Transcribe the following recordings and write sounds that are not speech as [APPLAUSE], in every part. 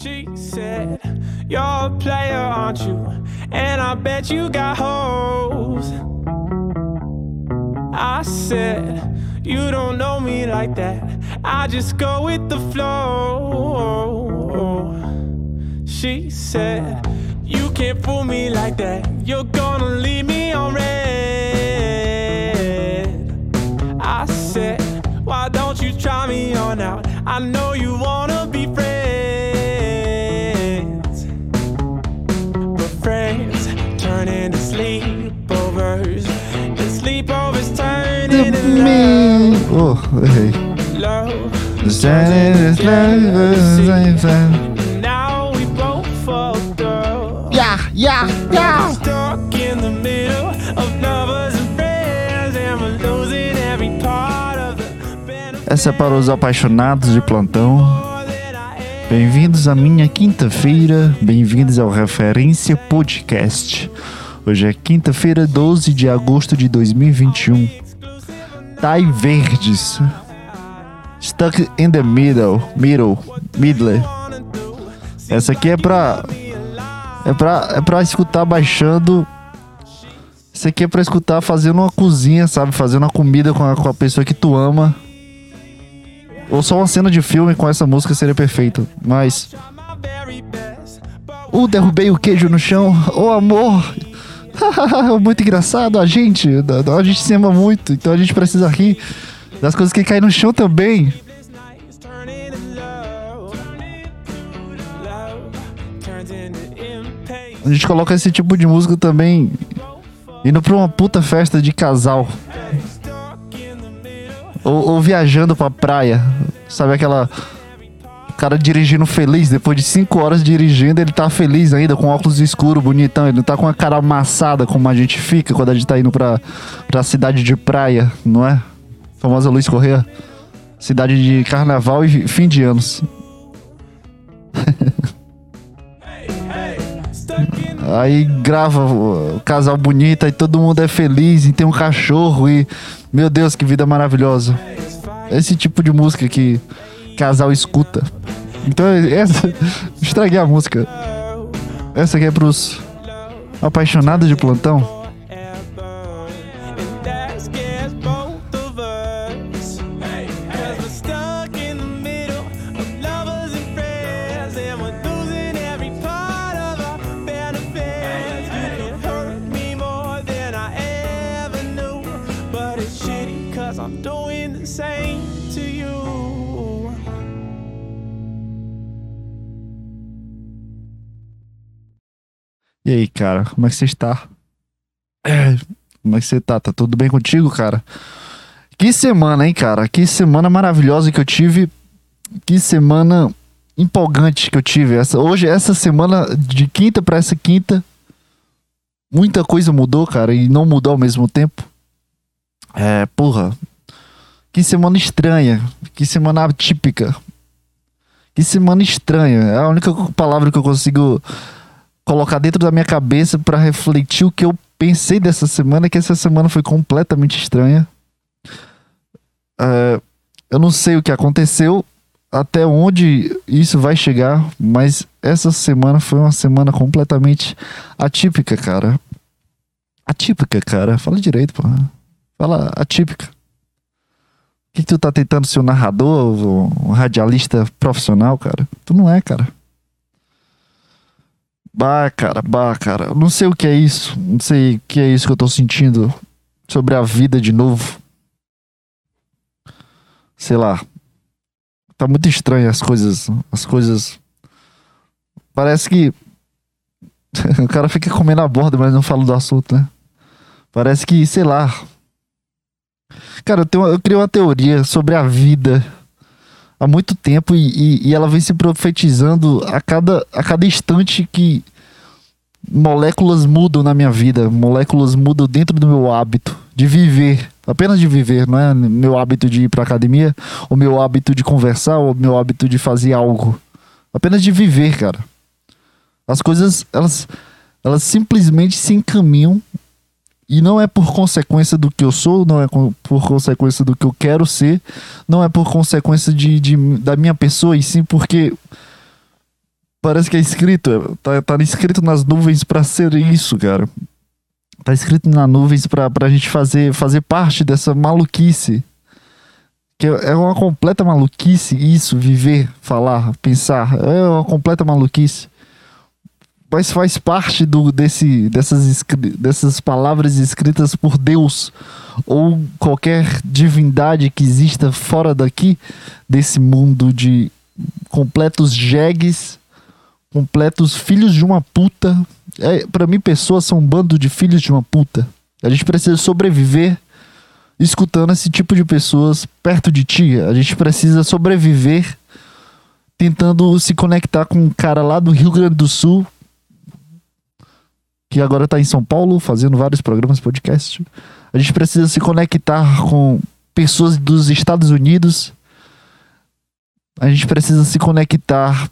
She said, You're a player, aren't you? And I bet you got hoes. I said, You don't know me like that. I just go with the flow. She said, You can't fool me like that. You're gonna leave me on red. I said, Why don't you try me on out? I know you wanna Me. Oh, errei. Yeah, yeah, yeah. Essa é para os apaixonados de plantão. Bem-vindos à minha quinta-feira, bem-vindos ao Referência Podcast. Hoje é quinta-feira, 12 de agosto de 2021. Tai Verdes. Stuck in the middle, middle, middle. Essa aqui é pra é pra é para escutar baixando. Isso aqui é pra escutar fazendo uma cozinha, sabe? Fazendo uma comida com a, com a pessoa que tu ama. Ou só uma cena de filme com essa música seria perfeito. Mas. Uh, derrubei o queijo no chão. Oh, amor! [LAUGHS] muito engraçado. A gente. A gente se ama muito. Então a gente precisa rir das coisas que caem no chão também. A gente coloca esse tipo de música também. Indo pra uma puta festa de casal. Ou, ou viajando pra praia. Sabe aquela. Cara dirigindo feliz, depois de 5 horas dirigindo, ele tá feliz ainda, com óculos escuros, bonitão. Ele não tá com a cara amassada como a gente fica quando a gente tá indo pra, pra cidade de praia, não é? Famosa Luiz Correia. Cidade de carnaval e fim de anos. [LAUGHS] Aí grava o casal bonito, aí todo mundo é feliz e tem um cachorro e. Meu Deus, que vida maravilhosa. Esse tipo de música que casal escuta. Então, essa. [LAUGHS] Estraguei a música. Essa aqui é pros apaixonados de plantão. E aí, cara, como é que você está? É, Como é que você tá? Tá tudo bem contigo, cara? Que semana, hein, cara? Que semana maravilhosa que eu tive. Que semana empolgante que eu tive. Essa, hoje, essa semana, de quinta pra essa quinta, muita coisa mudou, cara, e não mudou ao mesmo tempo. É, porra. Que semana estranha. Que semana atípica. Que semana estranha. É a única palavra que eu consigo colocar dentro da minha cabeça pra refletir o que eu pensei dessa semana, que essa semana foi completamente estranha. É, eu não sei o que aconteceu, até onde isso vai chegar, mas essa semana foi uma semana completamente atípica, cara. Atípica, cara. Fala direito, pô. Fala atípica. O que, que tu tá tentando ser um narrador, um radialista profissional, cara? Tu não é, cara. Bah, cara, bah, cara. Não sei o que é isso. Não sei o que é isso que eu tô sentindo sobre a vida de novo. Sei lá. Tá muito estranho as coisas. As coisas. Parece que. [LAUGHS] o cara fica comendo a borda, mas não fala do assunto, né? Parece que, sei lá. Cara, eu, tenho, eu criei uma teoria sobre a vida há muito tempo e, e- e ela vem se profetizando a cada, a cada instante que moléculas mudam na minha vida, moléculas mudam dentro do meu hábito de viver, apenas de viver, não é meu hábito de ir pra academia, o meu hábito de conversar, o meu hábito de fazer algo, apenas de viver, cara. As coisas, elas, elas simplesmente se encaminham e não é por consequência do que eu sou, não é por consequência do que eu quero ser, não é por consequência de, de- da minha pessoa, e sim porque Parece que é escrito, tá, tá escrito nas nuvens pra ser isso, cara. Tá escrito nas nuvens pra, pra gente fazer, fazer parte dessa maluquice. Que é uma completa maluquice isso, viver, falar, pensar. É uma completa maluquice. Mas faz parte do, desse, dessas, dessas palavras escritas por Deus ou qualquer divindade que exista fora daqui, desse mundo de completos jegues, completos filhos de uma puta. É, para mim, pessoas são um bando de filhos de uma puta. A gente precisa sobreviver escutando esse tipo de pessoas perto de ti. A gente precisa sobreviver tentando se conectar com um cara lá do Rio Grande do Sul que agora tá em São Paulo fazendo vários programas podcast. A gente precisa se conectar com pessoas dos Estados Unidos. A gente precisa se conectar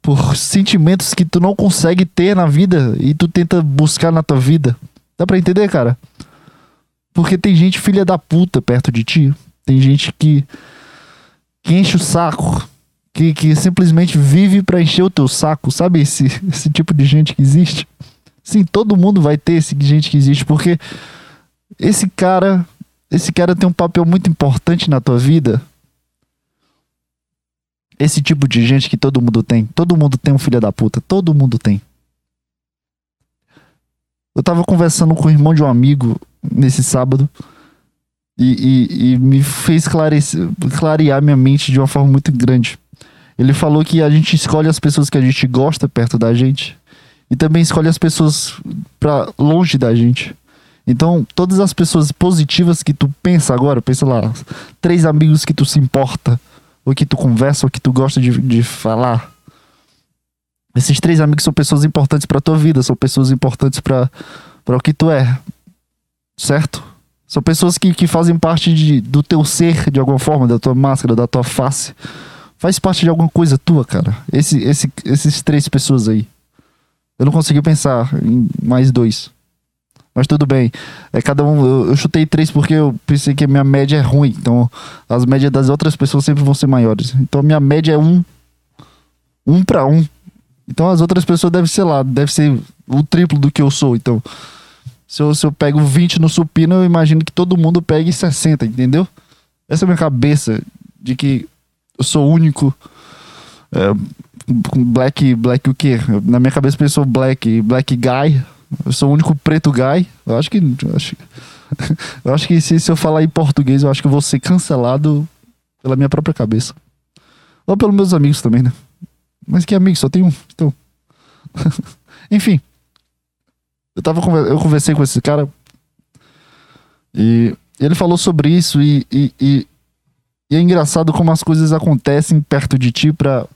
por sentimentos que tu não consegue ter na vida e tu tenta buscar na tua vida. Dá pra entender, cara? Porque tem gente filha da puta perto de ti. Tem gente que, que enche o saco. Que, que simplesmente vive pra encher o teu saco. Sabe esse, esse tipo de gente que existe? Sim, todo mundo vai ter esse gente que existe. Porque esse cara. Esse cara tem um papel muito importante na tua vida. Esse tipo de gente que todo mundo tem. Todo mundo tem um filho da puta. Todo mundo tem. Eu tava conversando com o irmão de um amigo nesse sábado. E, e- e me fez clarecer, clarear minha mente de uma forma muito grande. Ele falou que a gente escolhe as pessoas que a gente gosta perto da gente. E também escolhe as pessoas pra longe da gente. Então, todas as pessoas positivas que tu pensa agora, pensa lá, três amigos que tu se importa, ou que tu conversa, ou que tu gosta de, de falar. Esses três amigos são pessoas importantes pra tua vida, são pessoas importantes para o que tu é. Certo? São pessoas que, que fazem parte de, do teu ser, de alguma forma, da tua máscara, da tua face. Faz parte de alguma coisa tua, cara. Esse, esse, esses três pessoas aí. Eu não consegui pensar em mais dois. Mas tudo bem. É cada um. Eu, eu chutei três porque eu pensei que a minha média é ruim. Então, as médias das outras pessoas sempre vão ser maiores. Então, a minha média é um. Um pra um. Então, as outras pessoas devem ser lá. Deve ser o triplo do que eu sou. Então, se eu, se eu pego 20 no supino, eu imagino que todo mundo pegue 60, entendeu? Essa é a minha cabeça de que eu sou único. É, black, black o quê? Na minha cabeça eu sou black, black guy. Eu sou o único preto guy. Eu acho que. Eu acho, [LAUGHS] eu acho que se, se eu falar em português, eu acho que eu vou ser cancelado pela minha própria cabeça. Ou pelos meus amigos também, né? Mas que amigos? Só tem um. Então. [LAUGHS] Enfim. Eu, tava, eu conversei com esse cara. E ele falou sobre isso. E, e, e- e é engraçado como as coisas acontecem perto de ti pra,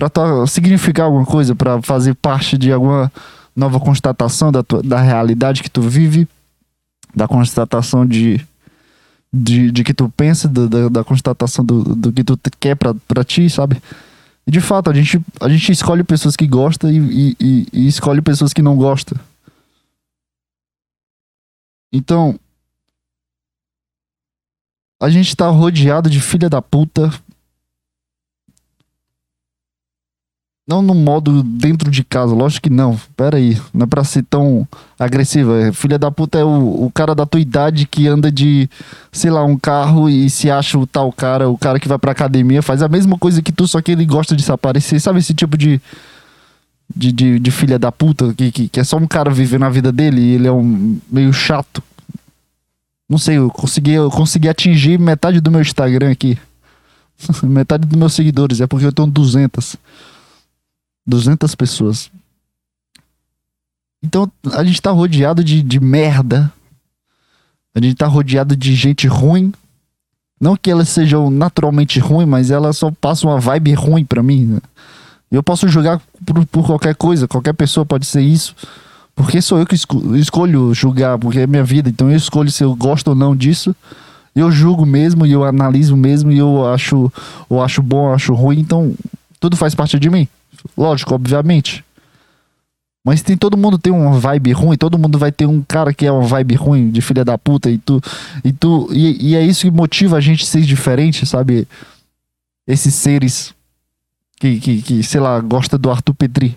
pra tua- significar alguma coisa, pra fazer parte de alguma nova constatação da, tua, da realidade que tu vive, da constatação de, de, de que tu pensa, do- da, da constatação do, do que tu quer pra ti, sabe? E de fato, a gente, a gente escolhe pessoas que gostam e, e, e- e escolhe pessoas que não gostam. Então, a gente tá rodeado de filha da puta. Não no modo dentro de casa, lógico que não. Pera aí, não é pra ser tão agressiva. É, Filha da puta é o, o cara da tua idade que anda de, sei lá, um carro e se acha o tal cara, o cara que vai pra academia, faz a mesma coisa que tu, só que ele gosta de se aparecer. Sabe esse tipo de. De, de, de filha da puta, que, que, que é só um cara vivendo a vida dele e ele é um meio chato. Não sei, eu consegui, eu consegui atingir metade do meu Instagram aqui. [LAUGHS] metade dos meus seguidores, é porque eu tenho 200. 200 pessoas. Então, a gente tá rodeado de, de merda. A gente tá rodeado de gente ruim. Não que elas sejam naturalmente ruins, mas elas só passam uma vibe ruim pra mim. né? Eu posso julgar por, por qualquer coisa, qualquer pessoa pode ser isso. Porque sou eu que esco- escolho julgar, porque é minha vida. Então eu escolho se eu gosto ou não disso. Eu julgo mesmo e eu analiso mesmo e eu acho, eu acho bom, eu acho ruim. Então tudo faz parte de mim. Lógico, obviamente. Mas tem todo mundo tem uma vibe ruim, todo mundo vai ter um cara que é uma vibe ruim de filha da puta e tu e tu e, e é isso que motiva a gente ser diferente, sabe? Esses seres que, que, que, sei lá, gosta do Arthur Petri.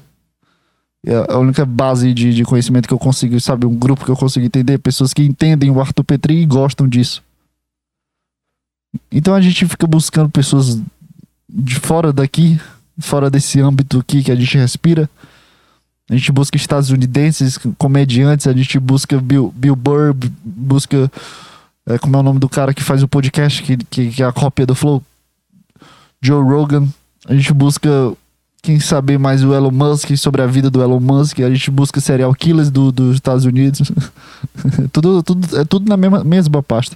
É a única base de, de conhecimento que eu consigo, sabe? Um grupo que eu consigo entender, pessoas que entendem o Arthur Petri e gostam disso. Então a gente fica buscando pessoas de fora daqui, fora desse âmbito aqui que a gente respira. A gente busca estadunidenses, comediantes, a gente busca Bill, Bill Burr, busca. É, como é o nome do cara que faz o podcast, que, que, que é a cópia do Flow? Joe Rogan. A gente busca quem saber mais o Elon Musk, sobre a vida do Elon Musk, a gente busca serial killers do, dos Estados Unidos. [LAUGHS] tudo, tudo, é tudo na mesma, mesma pasta.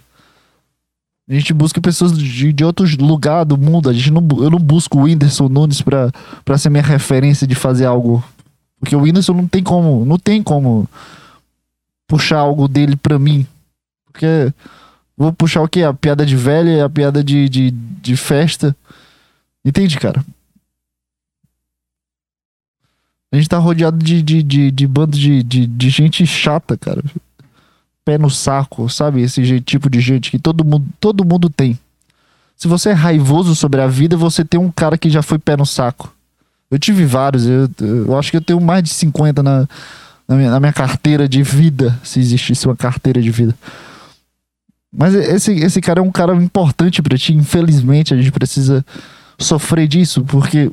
A gente busca pessoas de, de outros lugares do mundo. A gente não, eu não busco o Whindersson Nunes pra, pra ser minha referência de fazer algo. Porque o Whindersson não tem como. Não tem como puxar algo dele pra mim. Porque vou puxar o quê? A piada de velha, a piada de, de, de festa. Entende, cara? A gente tá rodeado de, de, de, de bando de, de, de gente chata, cara. Pé no saco, sabe? Esse tipo de gente que todo mundo, todo mundo tem. Se você é raivoso sobre a vida, você tem um cara que já foi pé no saco. Eu tive vários, eu, eu acho que eu tenho mais de 50 na, na, minha, na minha carteira de vida, se existisse uma carteira de vida. Mas esse, esse cara é um cara importante para ti. Infelizmente, a gente precisa sofrer disso, porque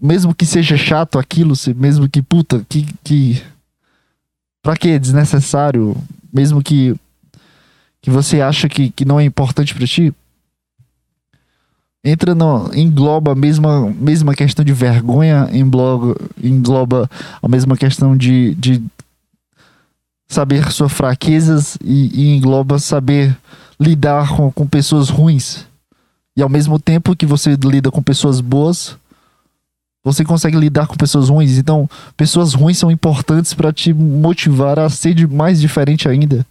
mesmo que seja chato aquilo, mesmo que puta, que que pra que desnecessário, mesmo que que você acha que, que não é importante para ti, entra no engloba a mesma mesma questão de vergonha, engloba engloba a mesma questão de, de saber suas fraquezas e, e engloba saber lidar com, com pessoas ruins. E ao mesmo tempo que você lida com pessoas boas, você consegue lidar com pessoas ruins. Então, pessoas ruins são importantes para te motivar a ser mais diferente ainda.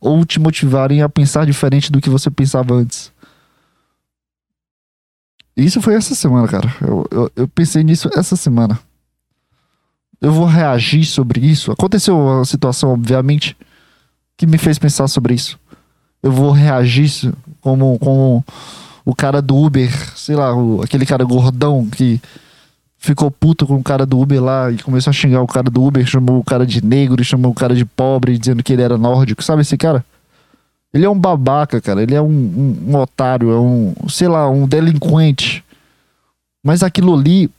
Ou te motivarem a pensar diferente do que você pensava antes. Isso foi essa semana, cara. Eu, eu, eu pensei nisso essa semana. Eu vou reagir sobre isso. Aconteceu uma situação, obviamente, que me fez pensar sobre isso. Eu vou reagir como, como o cara do Uber, sei lá, o, aquele cara gordão que ficou puto com o cara do Uber lá e começou a xingar o cara do Uber, chamou o cara de negro, chamou o cara de pobre, dizendo que ele era nórdico. Sabe esse cara? Ele é um babaca, cara. Ele é um, um, um otário, é um, sei lá, um delinquente. Mas aquilo ali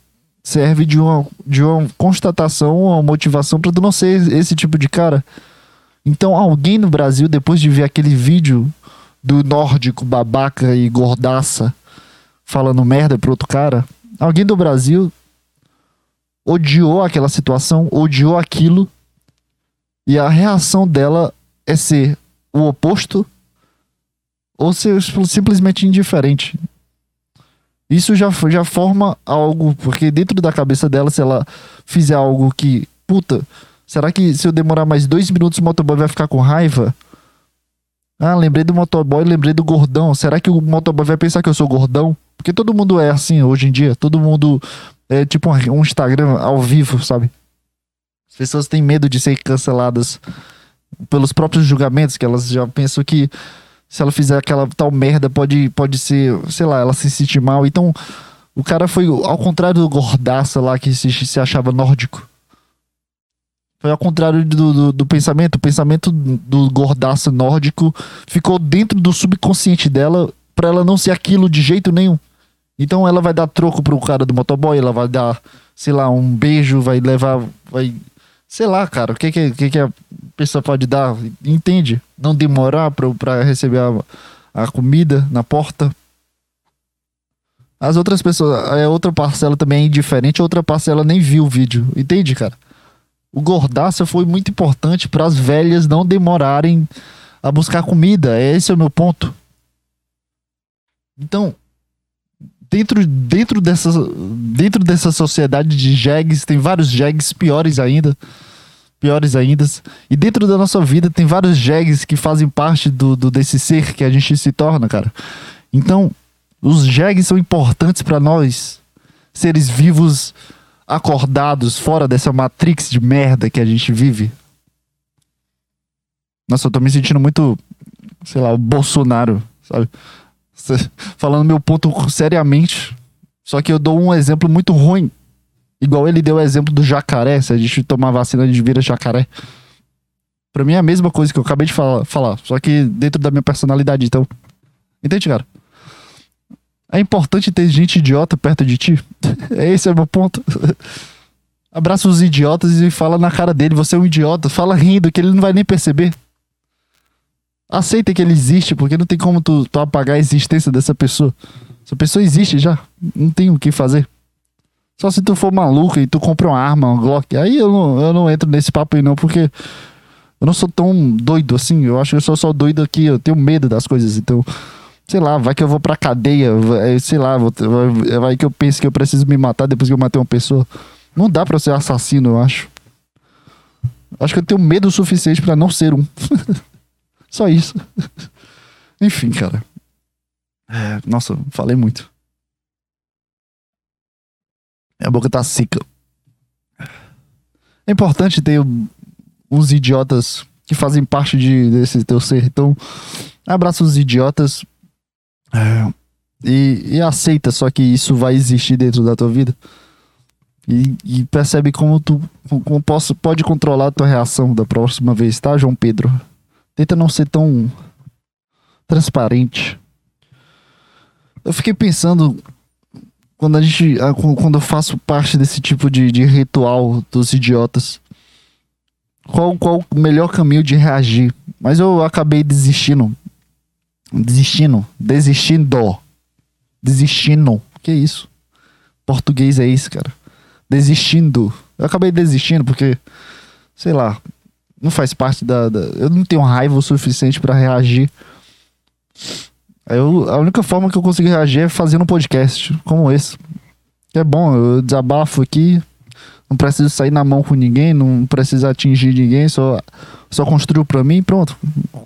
serve de uma, de uma constatação, uma motivação para tu não ser esse tipo de cara. Então, alguém no Brasil, depois de ver aquele vídeo do nórdico babaca e gordaça falando merda pro outro cara, alguém do Brasil odiou aquela situação, odiou aquilo, e a reação dela é ser o oposto ou ser simplesmente indiferente. Isso já, já forma algo, porque dentro da cabeça dela, se ela fizer algo que, puta, será que se eu demorar mais dois minutos o motoboy vai ficar com raiva? Ah, lembrei do motoboy, lembrei do gordão. Será que o motoboy vai pensar que eu sou gordão? Porque todo mundo é assim hoje em dia. Todo mundo é tipo um Instagram ao vivo, sabe? As pessoas têm medo de ser canceladas pelos próprios julgamentos, que elas já pensam que se ela fizer aquela tal merda pode, pode ser, sei lá, ela se sentir mal. Então, o cara foi ao contrário do gordaça lá que se, se achava nórdico. Foi ao contrário do, do, do, pensamento. O pensamento do gordaço nórdico ficou dentro do subconsciente dela para ela não ser aquilo de jeito nenhum. Então ela vai dar troco pro cara do motoboy, ela vai dar, sei lá, um beijo, vai levar, vai. Sei lá, cara, o que que, que, que a pessoa pode dar? Entende? Não demorar pra, pra receber a, a comida na porta. As outras pessoas, a outra parcela também é indiferente, a outra parcela nem viu o vídeo. Entende, cara? O gordaça foi muito importante para as velhas não demorarem a buscar comida. Esse é o meu ponto. Então, dentro, dentro, dessa, dentro dessa sociedade de jegs, tem vários jegs piores ainda. Piores ainda. E dentro da nossa vida tem vários jegs que fazem parte do, do desse ser que a gente se torna, cara. Então, os jegs são importantes para nós, seres vivos, acordados, fora dessa matrix de merda que a gente vive. Nossa, eu tô me sentindo muito, sei lá, o Bolsonaro, sabe? Falando meu ponto seriamente, Só que eu dou um exemplo muito ruim. Igual ele deu o exemplo do jacaré. Se a gente tomar vacina, a gente vira jacaré. Pra mim é a mesma coisa que eu acabei de falar, falar. Só que dentro da minha personalidade, então. Entende, cara? É importante ter gente idiota perto de ti. [LAUGHS] Esse é o meu ponto. [LAUGHS] Abraça os idiotas e fala na cara dele, você é um idiota. Fala rindo, que ele não vai nem perceber. Aceita que ele existe, porque não tem como tu, tu apagar a existência dessa pessoa. Essa pessoa existe já. Não tem o que fazer. Só se tu for maluco e tu compra uma arma, um Glock. Aí eu não, eu não entro nesse papo aí não, porque eu não sou tão doido assim. Eu acho que eu sou só doido aqui. Eu tenho medo das coisas. Então, sei lá, vai que eu vou pra cadeia. Vai, sei lá, vou, vai, vai que eu penso que eu preciso me matar depois que eu matei uma pessoa. Não dá pra ser assassino, eu acho. Acho que eu tenho medo o suficiente pra não ser um. [LAUGHS] Só isso. [LAUGHS] Enfim, cara. É, nossa, falei muito. Minha boca tá seca. É importante ter uns idiotas que fazem parte de, desse teu ser. Então, abraça os idiotas é, e, e aceita só que isso vai existir dentro da tua vida. E, e percebe como tu como posso, pode controlar a tua reação da próxima vez, tá, João Pedro? Tenta não ser tão transparente. Eu fiquei pensando quando a gente quando eu faço parte desse tipo de, de ritual dos idiotas qual qual o melhor caminho de reagir? Mas eu acabei desistindo. Desistindo. Desistindo. Desistindo. Que isso? Português é isso cara. Desistindo. Eu acabei desistindo porque, sei lá, não faz parte da. da eu não tenho raiva o suficiente para reagir. Eu, a única forma que eu consigo reagir é fazendo um podcast como esse. É bom, eu desabafo aqui. Não preciso sair na mão com ninguém, não preciso atingir ninguém, só, só construo pra mim pronto.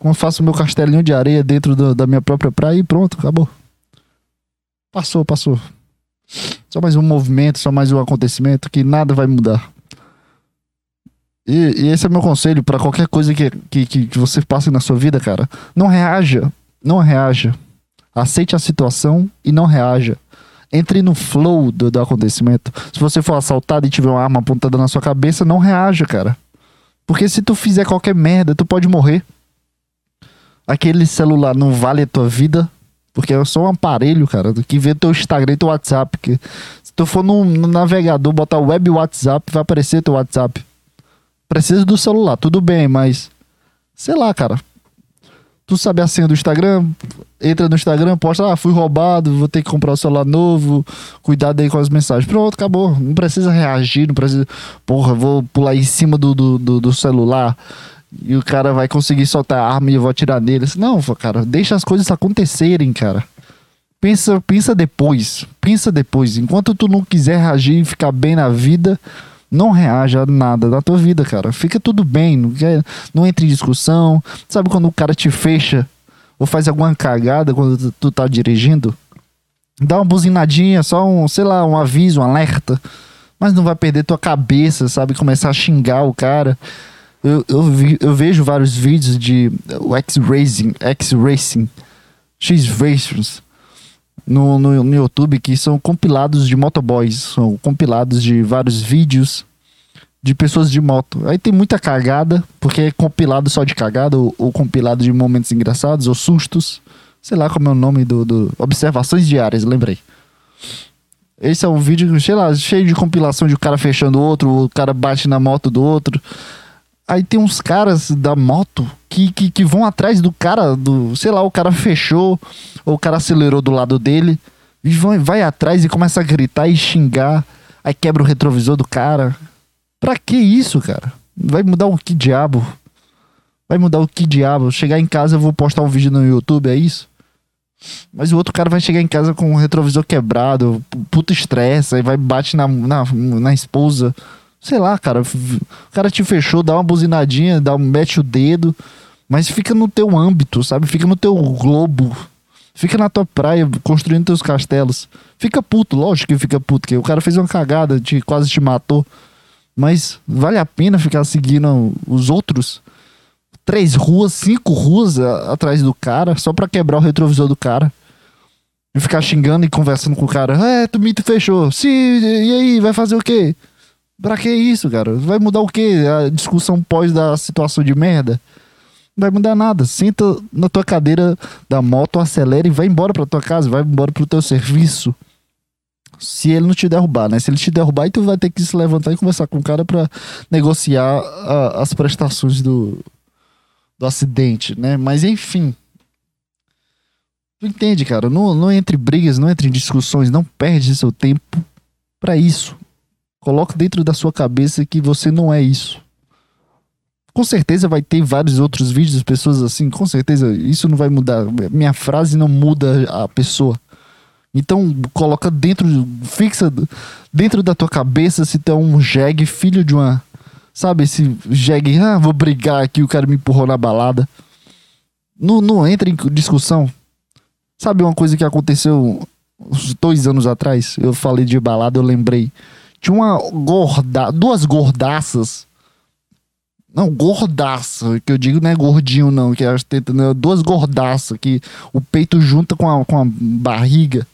Eu faço meu castelinho de areia dentro do, da minha própria praia e pronto, acabou. Passou, passou. Só mais um movimento, só mais um acontecimento que nada vai mudar. E, e esse é meu conselho para qualquer coisa que, que, que você passe na sua vida, cara. Não reaja. Não reaja. Aceite a situação e não reaja. Entre no flow do, do acontecimento. Se você for assaltado e tiver uma arma apontada na sua cabeça, não reaja, cara. Porque se tu fizer qualquer merda, tu pode morrer. Aquele celular não vale a tua vida, porque é só um aparelho, cara, que vê teu Instagram e teu WhatsApp. Que se tu for no, no navegador, botar web WhatsApp, vai aparecer teu WhatsApp. Precisa do celular, tudo bem, mas. Sei lá, cara. Tu sabe a senha do Instagram, entra no Instagram, posta, ah, fui roubado, vou ter que comprar um celular novo, cuidado aí com as mensagens. Pronto, acabou. Não precisa reagir, não precisa. Porra, vou pular em cima do, do, do, do celular e o cara vai conseguir soltar a arma e eu vou atirar nele. Não, cara, deixa as coisas acontecerem, cara. Pensa, pensa depois. Pensa depois. Enquanto tu não quiser reagir e ficar bem na vida, não reaja a nada da tua vida, cara. Fica tudo bem. Não, não entre em discussão. Sabe quando o cara te fecha ou faz alguma cagada quando tu, tu tá dirigindo? Dá uma buzinadinha, só um, sei lá, um aviso, um alerta. Mas não vai perder tua cabeça, sabe? Começar a xingar o cara. Eu, eu, vi, eu vejo vários vídeos de X-Racing, X-Racing, X-Racers no, no, no YouTube que são compilados de motoboys, são compilados de vários vídeos de pessoas de moto. Aí tem muita cagada, porque é compilado só de cagada, ou, ou compilado de momentos engraçados, ou sustos. Sei lá como é o nome do, do. Observações diárias, lembrei. Esse é um vídeo, sei lá, cheio de compilação de um cara fechando o outro, o cara bate na moto do outro. Aí tem uns caras da moto que, que, que, vão atrás do cara, do, sei lá, o cara fechou, ou o cara acelerou do lado dele, e vai atrás e começa a gritar e xingar, aí quebra o retrovisor do cara. Pra que isso, cara? Vai mudar o que diabo? Vai mudar o que diabo? Chegar em casa eu vou postar um vídeo no YouTube, é isso? Mas o outro cara vai chegar em casa com o retrovisor quebrado, puto estresse, aí vai bate na, na, na esposa. Sei lá, cara. O cara te fechou, dá uma buzinadinha, dá, mete o dedo. Mas fica no teu âmbito, sabe? Fica no teu globo. Fica na tua praia, construindo teus castelos. Fica puto, lógico que fica puto, que o cara fez uma cagada, te, quase te matou. Mas vale a pena ficar seguindo os outros? Três ruas, cinco ruas a, atrás do cara, só pra quebrar o retrovisor do cara. E ficar xingando e conversando com o cara. É, tu me fechou. Sim, e aí, vai fazer o quê? Pra que isso, cara? Vai mudar o quê? A discussão pós da situação de merda? Não vai mudar nada. Senta na tua cadeira da moto, acelera e vai embora pra tua casa, vai embora pro teu serviço. Se ele não te derrubar, né? Se ele te derrubar, tu vai ter que se levantar e conversar com o cara pra negociar a- as prestações do, do acidente, né? Mas enfim. Tu entende, cara? Não, não entre em brigas, não entre em discussões, não perde seu tempo pra isso. Coloca dentro da sua cabeça que você não é isso. Com certeza vai ter vários outros vídeos de pessoas assim, com certeza isso não vai mudar. Minha frase não muda a pessoa. Então coloca dentro, fixa dentro da tua cabeça se tu é um jegue, filho de uma. Sabe, esse jegue, ah, vou brigar aqui, o cara me empurrou na balada. Não, não entra em discussão. Sabe uma coisa que aconteceu uns dois anos atrás? Eu falei de balada, eu lembrei. Tinha uma gorda, duas gordaças. Não, gordaça, que eu digo não é gordinho não, que é as tetas, não, duas gordaças que o peito junta com a, com a barriga.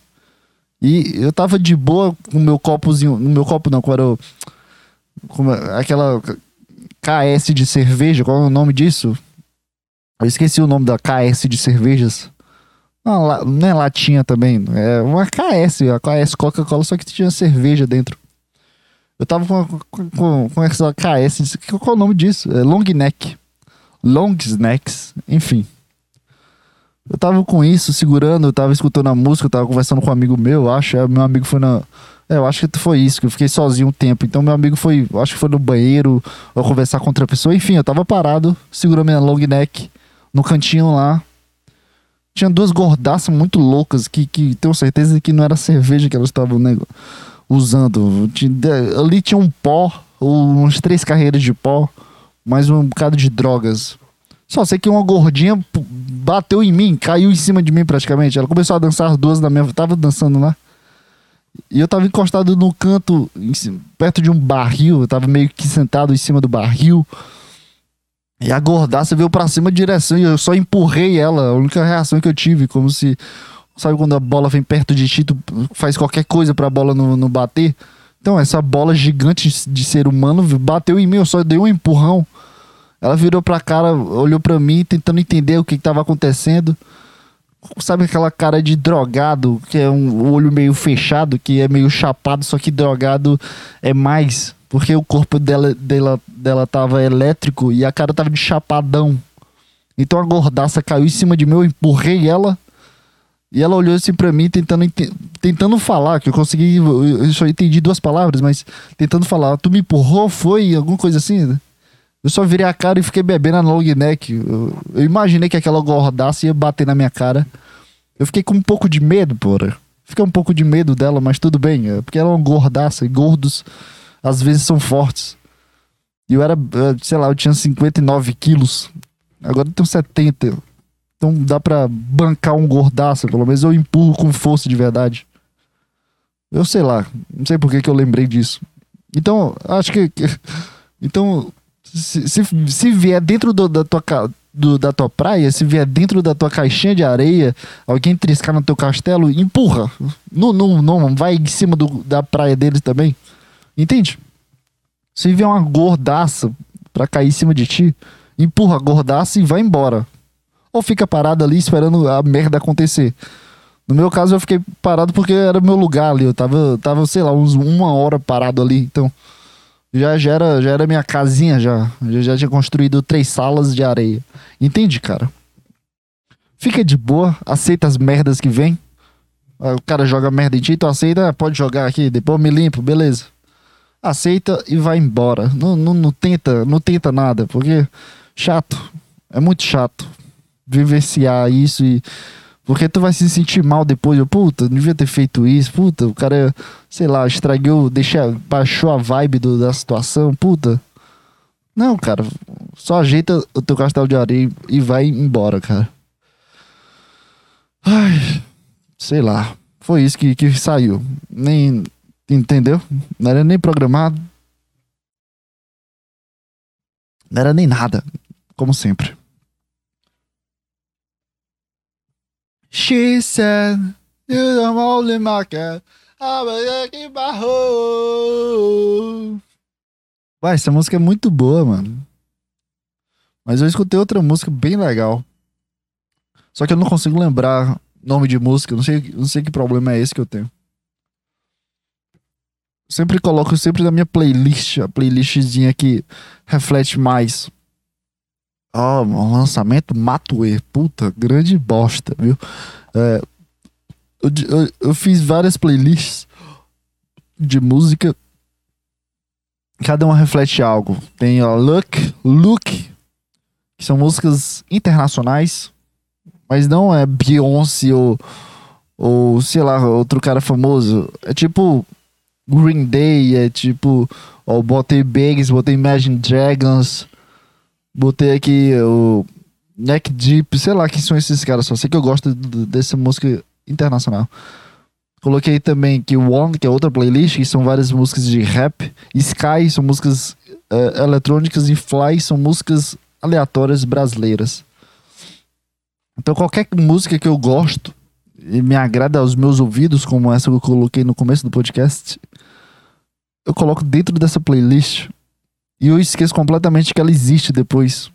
E eu tava de boa com o meu copozinho, no meu copo não, com aquela KS de cerveja, qual é o nome disso? Eu esqueci o nome da KS de cervejas. Não, não é latinha também, é uma KS, a KS Coca-Cola, só que tinha cerveja dentro. Eu tava com, com, com, com essa KS, qual é o nome disso? É long neck. Long snacks, enfim. Eu tava com isso, segurando, eu tava escutando a música, eu tava conversando com um amigo meu, eu acho. Aí meu amigo foi na. É, eu acho que foi isso, que eu fiquei sozinho um tempo. Então meu amigo foi, eu acho que foi no banheiro, ou conversar com outra pessoa. Enfim, eu tava parado, segurando minha long neck, no cantinho lá. Tinha duas gordaças muito loucas que, que tenho certeza que não era cerveja que elas estavam né, usando. Ali tinha um pó, uns três carreiras de pó, mais um bocado de drogas. Só sei que uma gordinha bateu em mim, caiu em cima de mim praticamente. Ela começou a dançar as duas na minha. Tava dançando lá. E eu tava encostado no canto, cima- perto de um barril. Eu tava meio que sentado em cima do barril. E a gordaça veio pra cima de direção e eu só empurrei ela. A única reação que eu tive, como se. Sabe quando a bola vem perto de ti, tu faz qualquer coisa pra bola não, não bater? Então, essa bola gigante de ser humano bateu em mim, eu só dei um empurrão. Ela virou pra cara, olhou pra mim, tentando entender o que, que tava acontecendo. Sabe aquela cara de drogado, que é um olho meio fechado, que é meio chapado, só que drogado é mais. Porque o corpo dela, dela, dela tava elétrico e a cara tava de chapadão. Então a gordaça caiu em cima de mim, eu empurrei ela. E ela olhou assim pra mim, tentando, tentando falar, que eu consegui. Eu só entendi duas palavras, mas tentando falar. Tu me empurrou? Foi? Alguma coisa assim? né? Eu só virei a cara e fiquei bebendo na long neck. Eu, eu imaginei que aquela gordaça ia bater na minha cara. Eu fiquei com um pouco de medo, porra. Fiquei um pouco de medo dela, mas tudo bem. é Porque ela é uma gordaça e gordos às vezes são fortes. E eu era, eh, sei lá, eu tinha 59 quilos. Agora eu tenho 70. Então dá pra bancar um gordaço, pelo menos eu empurro com força de verdade. Eu sei lá, não sei por que, que eu lembrei disso. Então, acho que. [LAUGHS] Então, se, se, se vier dentro do- da, tua, do- da tua praia, se vier dentro da tua caixinha de areia, alguém triscar no teu castelo, empurra. Não, não, não vai em cima do, da praia deles também. Entende? Se vier uma gordaça pra cair em cima de ti, empurra a gordaça e vai embora. Ou fica parado ali esperando a merda acontecer. No meu caso, eu fiquei parado porque era meu lugar ali. Eu tava, tava sei lá, uns uma hora parado ali. Então, já, já, era, já era minha casinha já. Eu já tinha construído três salas de areia. Entende, cara? Fica de boa, aceita as merdas que vem. Ah, O cara joga merda em ti, tu aceita, ah, pode jogar aqui, depois me limpo, beleza. Aceita e vai embora. Não, não, não tenta, não tenta nada, porque chato. É muito chato vivenciar isso e porque tu vai se sentir mal depois. Eu, puta, não devia ter feito isso. Puta, o cara, sei lá, estragou, deixa, baixou a vibe do- da situação. Puta. Não, cara. Só ajeita o teu castelo de areia e vai embora, cara. Ai, sei lá. Foi isso que, que saiu. Nem. Entendeu? Não era nem programado. Não era nem nada. Como sempre. She said You don't. Vai, essa música é muito boa, mano. Mas eu escutei outra música bem legal. Só que eu não consigo lembrar nome de música. Não sei, não sei que problema é esse que eu tenho. Sempre coloco sempre na minha playlist, a playlistzinha que reflete mais. Ó, um lançamento Matue. Puta, grande bosta, viu? É, eu, eu, eu fiz várias playlists de música. Cada uma reflete algo. Tem a Look, Look, que são músicas internacionais, mas não é Beyoncé ou, ou sei lá, outro cara famoso. É tipo Green Day, é tipo. Ó, botei Bags, botei Imagine Dragons, botei aqui o Neck Deep, sei lá quem são esses caras, só sei que eu gosto dessa música internacional. Coloquei também que One, que é outra playlist, que são várias músicas de rap. Sky são músicas eh, eletrônicas e Fly são músicas aleatórias brasileiras. Então qualquer música que eu gosto e me agrada aos meus ouvidos, como essa que eu coloquei no começo do podcast, eu coloco dentro dessa playlist e eu esqueço completamente que ela existe depois.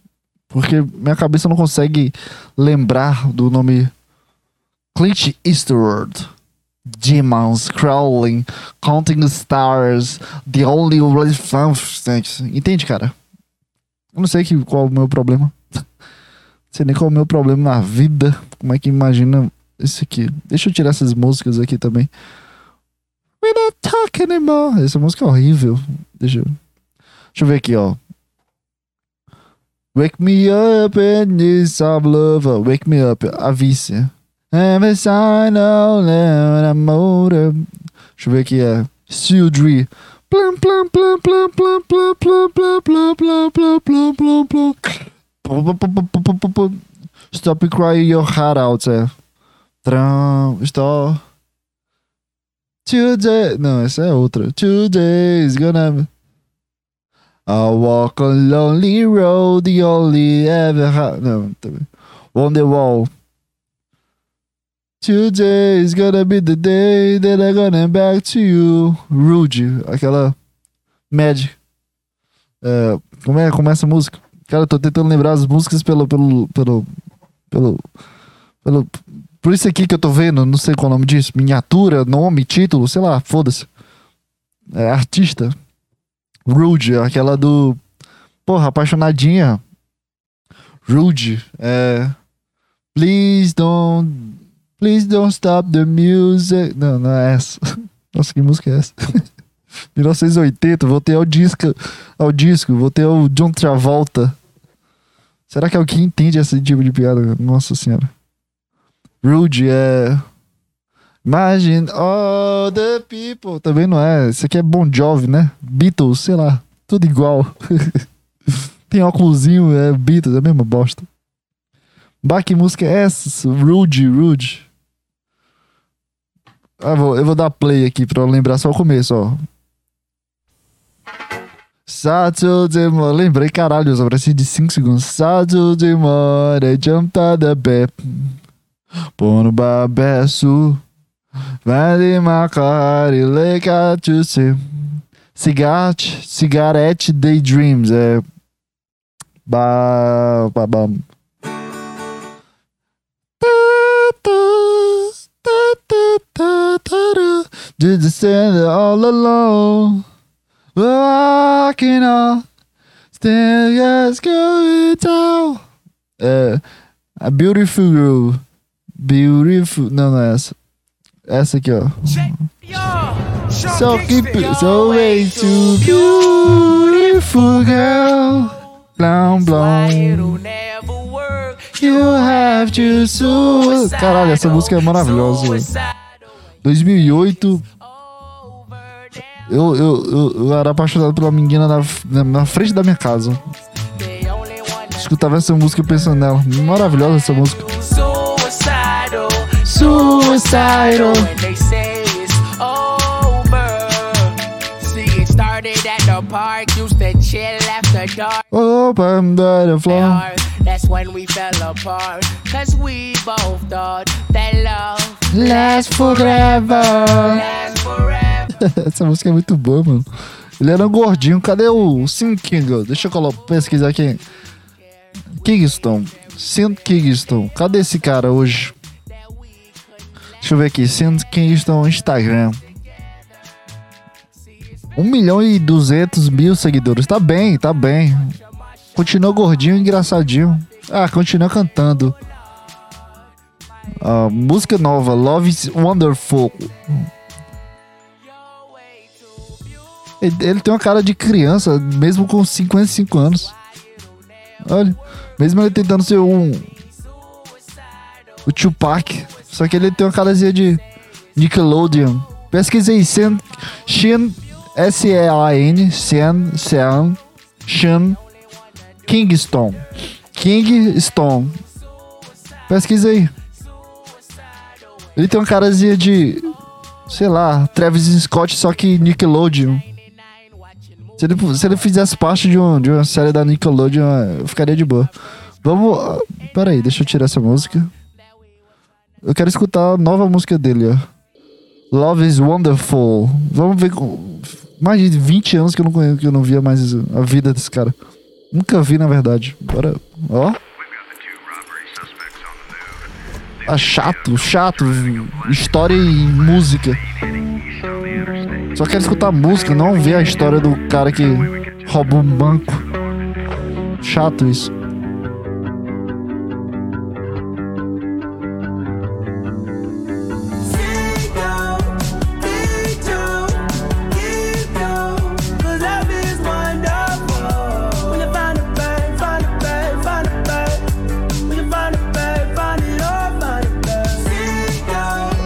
Porque minha cabeça não consegue lembrar do nome Clint Eastwood. Demons Crawling, Counting Stars, The Only. Entende, cara? Eu não sei que, qual é o meu problema. Não [LAUGHS] sei nem qual é o meu problema na vida. Como é que imagina esse aqui? Deixa eu tirar essas músicas aqui também. We not talk anymore. Essa música é horrível. Deixa eu, deixa eu ver aqui, ó. Wake me up and this of love. Wake me up. A vice. Every sign of older. Deixa eu ver aqui, é. Plum, plum, plum, plum, plum, plum, plum, plum. Pum, pum, pum, pum, pum, pum, pum. Stop crying your heart out, é. Tram, stop. Today. Não, essa é outra. Today is gonna. I'll walk a lonely road, the only ever. Ha não. On the wall. Today is gonna be the day that I'm gonna back to you. Rude, aquela Mad. É, como é como é essa música? Cara, eu tô tentando lembrar as músicas pelo pelo pelo pelo pelo por isso aqui que eu tô vendo, não sei qual é o nome disso, miniatura, nome, título, sei lá, foda-se. É artista. Rude, aquela do porra, apaixonadinha. Rude, é Please don't Please don't stop the music. Não, não é essa. [LAUGHS] Nossa, que música é essa? [LAUGHS] 1980, voltei ao disco, ao disco, voltei ao John Travolta. Será que alguém entende esse tipo de piada? Nossa senhora. Rude é. Imagine all the people. Também não é. Isso aqui é Bon Jovi, né? Beatles, sei lá. Tudo igual. [LAUGHS] Tem óculosinho, é Beatles, é a mesma bosta. Bah, que música é essa? Rude, Rude. Ah, vou, eu vou dar play aqui pra eu lembrar só o começo, ó. Saturday morning. Lembrei, caralho, eu preciso de 5 segundos. Saturday morning, jumped out the bed. Pô no. Cigarette, cigarette daydreams. É. Ba, ba, ba. Did you stand all alone? Walking on, still just going down. É, a beautiful girl. Beautiful. Não, não é essa. Essa aqui, ó. So keep it, so way too beautiful girl. Blum, blum. You have to so... Caralho, essa música é maravilhosa. velho. 2008, eu, eu, eu, eu era apaixonado pela menina na, na, na frente da minha casa. Escutava essa música pensando nela. Maravilhosa essa música. Suicidal. When they say it's over. See, it started at the park, used to chill after dark. Open the floor. hard. That's when we fell apart. Cause we both thought that love Last forever. lasts forever. [LAUGHS] Essa música é muito boa, mano. Ele era um gordinho. Cadê o Sim King? Deixa eu colo- pesquisar aqui. Kingston. Sim Kingston. Cadê esse cara hoje? Deixa eu ver aqui. Sim Kingston Instagram. 1 milhão e 200 mil seguidores. Tá bem, tá bem. Continua gordinho engraçadinho. Ah, continua cantando. Ah, música nova, Love is Wonderful. Ele, ele tem uma cara de criança, mesmo com 55 anos. Olha, mesmo ele tentando ser um. O Tupac. Só que ele tem uma carazinha de Nickelodeon. Pesquisei Sean. Sean. S-E-A-N. Sean. Sean. Sean. Kingston. Kingston. Pesquisei. Ele tem uma carazinha de. Sei lá, Travis Scott, só que Nickelodeon. Se ele, se ele fizesse parte de, um, de uma série da Nickelodeon, eu ficaria de boa. Vamos. ah, Pera aí, deixa eu tirar essa música. Eu quero escutar a nova música dele, ó. Love is Wonderful. Vamos ver. Mais de 20 anos que eu não, conheço, que eu não via mais a vida desse cara. Nunca vi, na verdade. Bora. Ó. Ah, chato, chato. História e música. Só quero escutar música, não ver a história do cara que roubou um banco. Chato isso.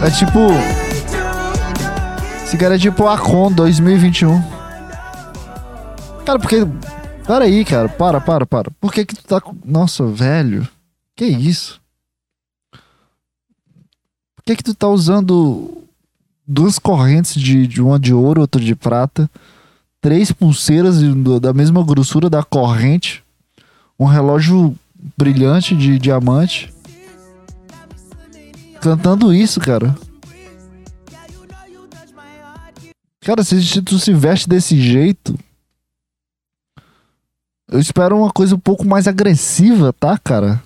É tipo. Esse cara é tipo Acon 2021. Cara, porque. Para aí, cara. Para, para, para. Por que que tu tá. Nossa, velho. Que isso? Por que que tu tá usando duas correntes de, de uma de ouro, outra de prata, três pulseiras da mesma grossura da corrente, um relógio brilhante de diamante, cantando isso, cara? Cara, se, tu se veste desse jeito. Eu espero uma coisa um pouco mais agressiva, tá, cara?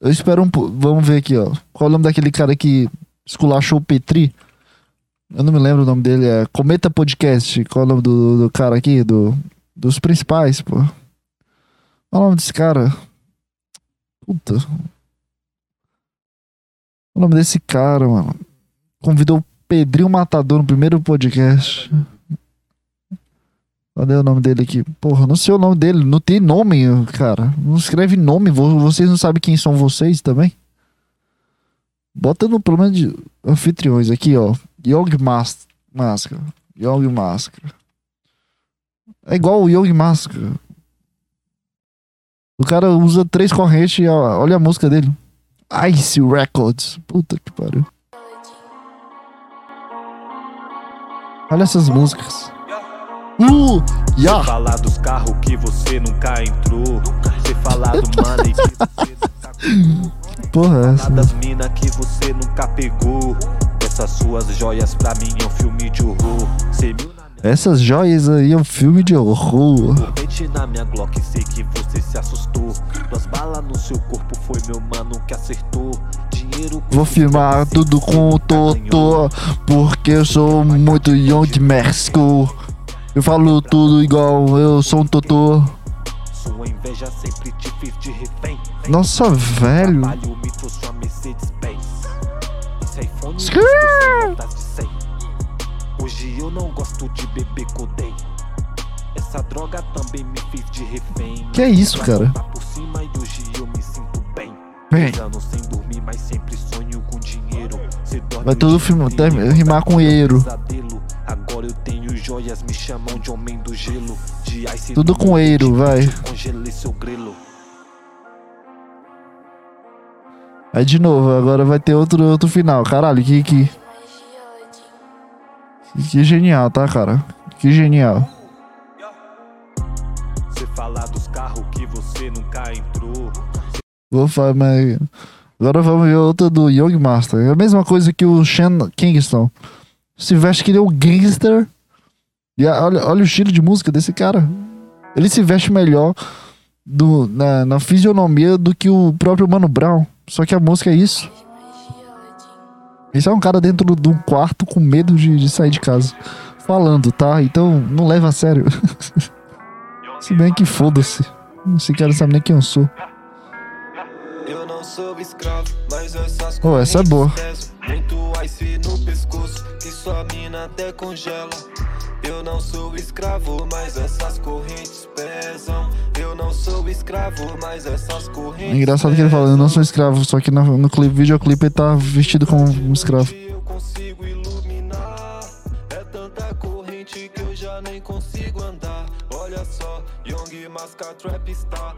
Eu espero um pouco. Vamos ver aqui, ó. Qual é o nome daquele cara que esculachou o Petri? Eu não me lembro o nome dele. É Cometa Podcast. Qual é o nome do, do cara aqui? Do, dos principais, pô. Qual é o nome desse cara? Puta. O nome desse cara, mano? Convidou o Pedrinho Matador no primeiro podcast. Cadê o nome dele aqui? Porra, não sei o nome dele. Não tem nome, cara. Não escreve nome. vo- Vocês não sabem quem são vocês também? Bota no problema de anfitriões aqui, ó. Mas Máscara. Young Máscara. É igual o Young Máscara. O cara usa três correntes e olha a música dele. Ice Records. Puta que pariu. Olha essas músicas. Uh! Ya! Falar dos carros que você nunca entrou. Você falar do money que você nunca. [LAUGHS] Porra, Falar das mina que você nunca pegou. Essas suas joias pra mim é um filme de horror. Cê mil na minha Essas joias aí é um filme de horror. Corrente na minha Glock, sei que você se assustou. Duas balas no seu corpo foi meu mano que acertou. Dinheiro Vou filmar tudo com o Totô, porque eu sou muito Young Mexico. Eu falo tudo igual, eu sou um Totô. Sua inveja sempre te fiz de refém. Nossa, velho. Trabalho me trouxe uma Mercedes Benz. Esse iPhone Skrrr. me trouxe notas de 100. Hoje eu não gosto de beber codei. Essa droga também me fez de refém. Que é isso, cara? Dorme Vai todo de filme ter- rimar com eiro. Agora eu tenho joias, me chamam de homem do gelo. Tudo do com eiro, vai. Aí de novo, agora vai ter outro, outro final. Caralho, que, que, que genial, tá, cara? Que genial. Você falar dos carros que você nunca entrou. Vou falar, mas. Agora vamos ver outra do Young Master. É a mesma coisa que o Sean Kingston. Se veste que ele é um gangster. E olha, olha o estilo de música desse cara. Ele se veste melhor do, na, na fisionomia do que o próprio Mano Brown. Só que a música é isso. Esse é um cara dentro de um quarto com medo de, de sair de casa. Falando, tá? Então não leva a sério. [LAUGHS] Se bem que foda-se. Esse cara sabe nem quem eu sou. Não sou escravo, mas essas Oh, essa é boa. Muito ice no pescoço, que sua mina até congela. Eu não sou escravo, mas essas correntes pesam. Eu não sou escravo, mas essas correntes É engraçado que ele fala, eu não sou escravo, só que no, no clipe, videoclipe ele tá vestido como um escravo. Eu consigo iluminar. É tanta corrente que eu já nem consigo andar. Olha só, Young Masca Trap está.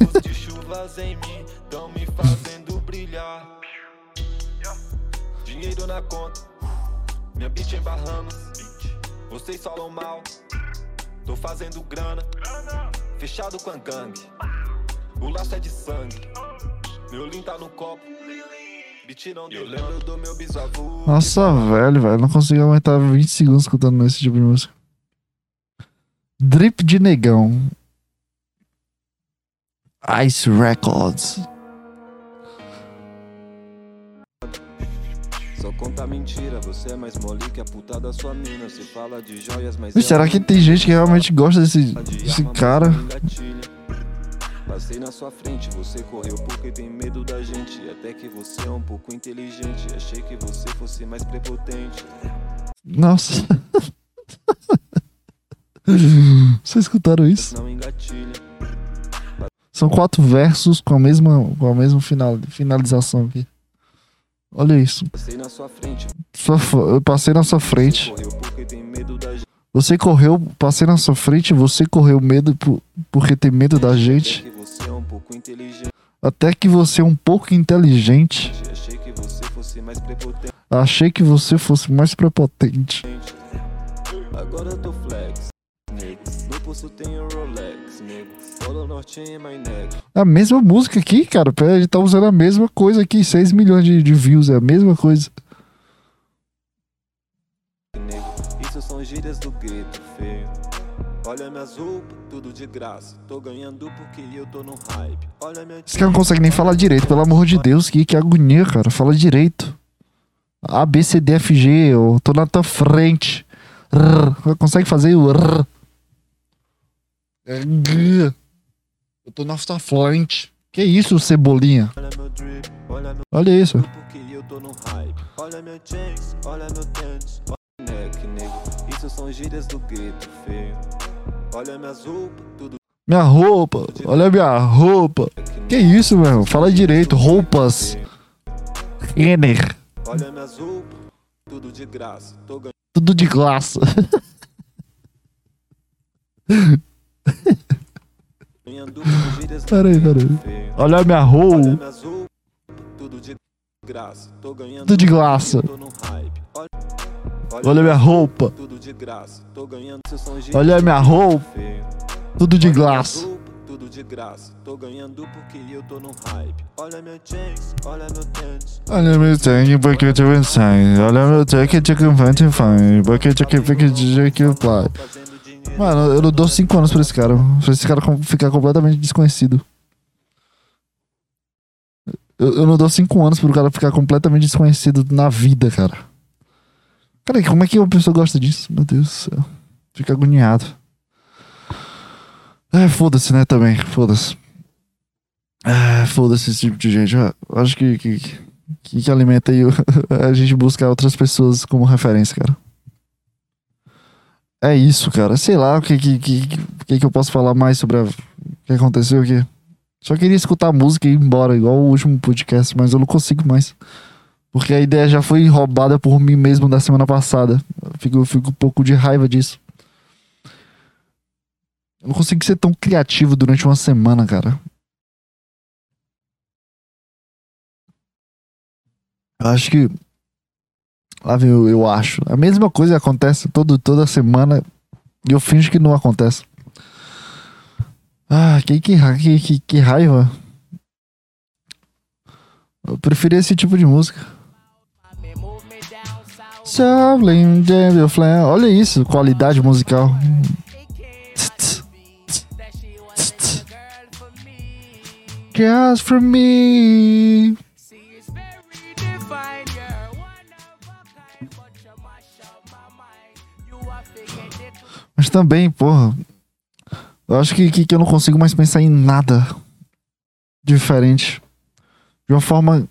Pingos de chuvas em mim, tão me fazendo brilhar. Dinheiro na conta, minha bitch em Bahamas. Vocês falam mal, tô fazendo grana. Fechado com a gangue, o laço é de sangue. Meu lean tá no copo. Bitch não deu. Eu lembro do meu bisavô. Nossa, velho, velho, não consigo aguentar 20 segundos escutando esse tipo de música. Drip de negão. Ice Records. Só conta mentira, você é mais mole que a puta da sua mina. Você fala de joias, mas. Mas será que tem gente que realmente gosta desse, desse cara? Passei na sua frente, você correu porque tem medo da gente. Até que você é um pouco inteligente. Achei que você fosse mais prepotente. Nossa. [LAUGHS] Vocês escutaram isso? Não engatilha. São quatro versos com a mesma, com a mesma final, finalização aqui. Olha isso. Passei na sua frente, Sua eu passei na sua frente. Você correu, passei na sua frente, você correu medo por, porque tem medo da gente. é. Até que você é um pouco inteligente. Achei que você fosse mais prepotente. Achei que você fosse mais prepotente. Agora eu tô flex. No pulso tenho Rolex, A mesma música aqui, cara. Pera, Ele tá usando a mesma coisa aqui. 6 milhões de, de views, é a mesma coisa. Isso são gírias do gueto, feio. Olha minhas roupas, tudo de graça. Tô ganhando porque eu tô no hype. Olha minha Esse cara não consegue nem falar direito, pelo amor de Deus. Que, que agonia, cara. Fala direito. A, B, C, D, F, G. Eu tô na tua frente. Rrr. Consegue fazer o rrr. É, grrr. Eu tô na frente. Que isso, cebolinha? Olha isso. minha roupa. Olha minha roupa. Que isso, meu? Fala direito. Roupas. Renner. Olha tudo de graça. Tudo de graça. ganhando com gírias do Peraí, peraí. Olha minha Olha roupa. minhas roupas, tudo de graça. Tô ganhando Tudo de graça. eu tô no hype. Olha, Olha minha roupa. tudo de graça. Tô ganhando são gírias Olha minha roupa. Tudo de graça. Tudo de graça. Tô ganhando porque eu tô no hype. Olha meu chains, olha meu tênis. Olha meu tanque, porque eu tô insane. Olha meu tanque, de confante fine. Porque eu fica de que fly. Mano, eu dou 5 anos pra esse cara. Pra esse cara ficar completamente desconhecido. Eu, eu não dou 5 anos pro cara ficar completamente desconhecido na vida, cara. Cara, como é que uma pessoa gosta disso? Meu Deus do céu. Fica agoniado. É, foda-se, né, também. Foda-se. É, foda-se esse tipo de gente. Eu acho que, que, que, que alimenta aí [LAUGHS] a gente buscar outras pessoas como referência, cara. É isso, cara. Sei lá o que, que, que, que, que eu posso falar mais sobre a- o que aconteceu aqui. Só queria escutar a música e ir embora, igual o último podcast, mas eu não consigo mais. Porque a ideia já foi roubada por mim mesmo da semana passada. Eu fico, eu fico um pouco de raiva disso. Eu não consigo ser tão criativo durante uma semana, cara. Eu acho que. Lá vem eu, eu acho. A mesma coisa acontece todo, toda semana E eu finjo que não acontece. Ah, que, que, que, que, raiva. Eu preferia esse tipo de música. Olha isso, qualidade musical. Just for me. Mas também, porra. Eu acho que, que, que eu não consigo mais pensar em nada diferente. De uma forma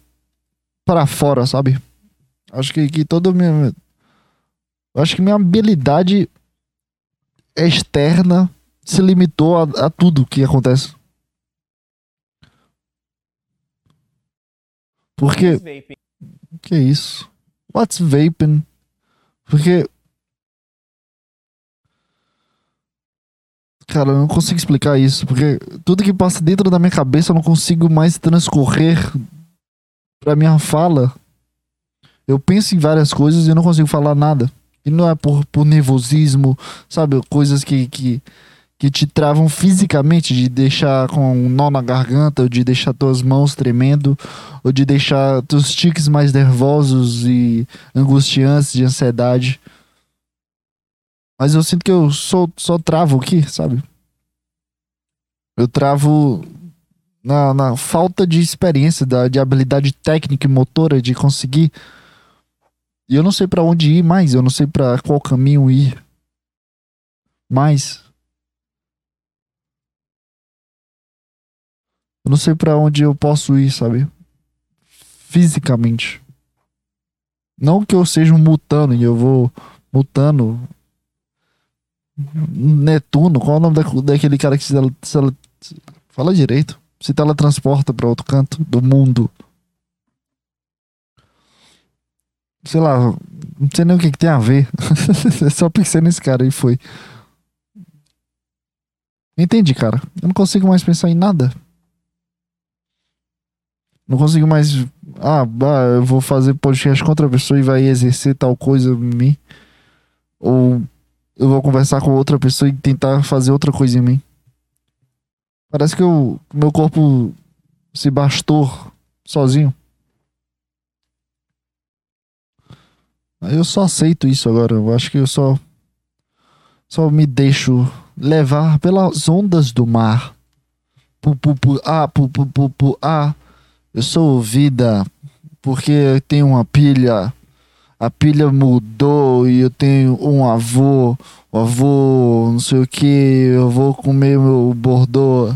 para fora, sabe? Acho que, que toda minha. Acho que minha habilidade externa se limitou a, a tudo que acontece. Porque. Que isso? What's vaping? Porque. Cara, eu não consigo explicar isso. Porque tudo que passa dentro da minha cabeça eu não consigo mais transcorrer pra minha fala. Eu penso em várias coisas e eu não consigo falar nada. E não é por, por nervosismo, sabe? Coisas que, que, que te travam fisicamente, de deixar com um nó na garganta, ou de deixar tuas mãos tremendo, ou de deixar teus tiques mais nervosos e angustiantes de ansiedade. Mas eu sinto que eu só, só travo aqui, sabe? Eu travo na, na falta de experiência, da, de habilidade técnica e motora de conseguir. E eu não sei pra onde ir mais, eu não sei pra qual caminho ir. Mais. Eu não sei pra onde eu posso ir, sabe? Fisicamente. Não que eu seja um mutano e eu vou mutando. Netuno, qual é o nome da- daquele cara que se, se tele- fala direito? Se teletransporta pra outro canto do mundo. Sei lá, não sei nem o que, que tem a ver. [LAUGHS] Só pensei nesse cara e foi. Entendi, cara. Eu não consigo mais pensar em nada. Não consigo mais. Ah, bah, eu vou fazer podcast com outra pessoa e vai exercer tal coisa em mim. Ou eu vou conversar com outra pessoa e tentar fazer outra coisa em mim. Parece que o meu corpo se bastou sozinho. Eu só aceito isso agora. Eu acho que eu só. Só me deixo levar pelas ondas do mar. Pu, pu, pu, ah, pu, pu, pu, pu, ah. Eu sou vida porque eu tenho uma pilha. A pilha mudou e eu tenho um avô. O avô, não sei o que. Eu vou comer meu Bordeaux.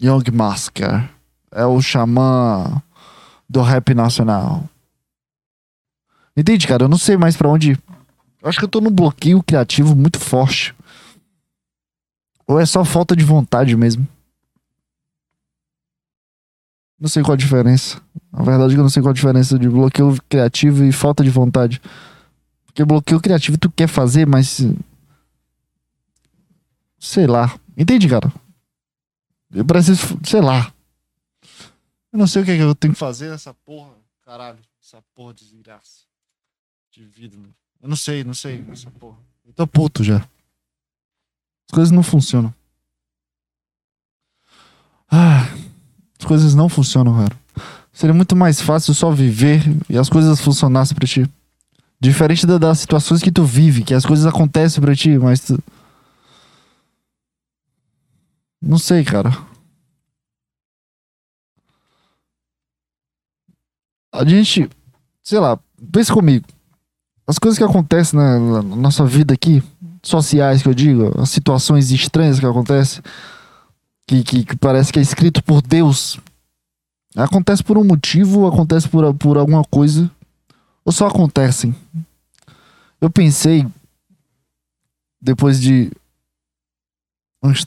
Young Masker. É o xamã do rap nacional. Entende, cara? Eu não sei mais pra onde ir. Eu acho que eu tô num bloqueio criativo muito forte. Ou é só falta de vontade mesmo. Não sei qual a diferença. Na verdade, eu não sei qual a diferença de bloqueio criativo e falta de vontade. Porque bloqueio criativo tu quer fazer, mas. Sei lá. Entende, cara? Eu preciso. Sei lá. Eu não sei o que, é que eu tenho que fazer nessa porra. Caralho. Essa porra de desgraça. De vida. mano. Eu não sei, não sei. Essa porra. Eu tô puto já. As coisas não funcionam. Ah, as coisas não funcionam, cara. Seria muito mais fácil só viver e as coisas funcionassem pra ti. Diferente da- das situações que tu vive, que as coisas acontecem pra ti, mas tu. Não sei, cara. A gente. Sei lá, pensa comigo. As coisas que acontecem na, na nossa vida aqui, sociais que eu digo, as situações estranhas que acontecem, que, que, que parece que é escrito por Deus, acontece por um motivo, acontece por, por alguma coisa, ou só acontecem. Eu pensei, depois de uns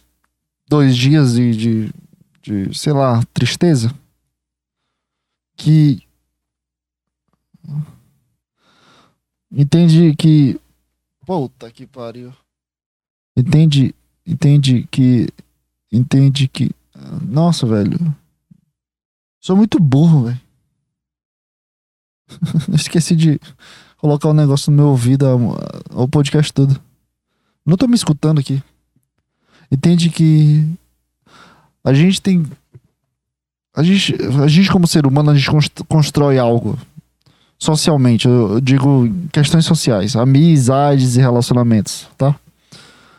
dois dias de, de, de sei lá, tristeza, que entende que puta que pariu entende entende que entende que nossa velho sou muito burro velho [LAUGHS] esqueci de colocar o negócio no meu ouvido a- a- o podcast todo Não tô me escutando aqui. Entende que a gente tem. A gente, a gente como ser humano, a gente const- constrói algo. Socialmente, eu digo questões sociais, amizades e relacionamentos, tá?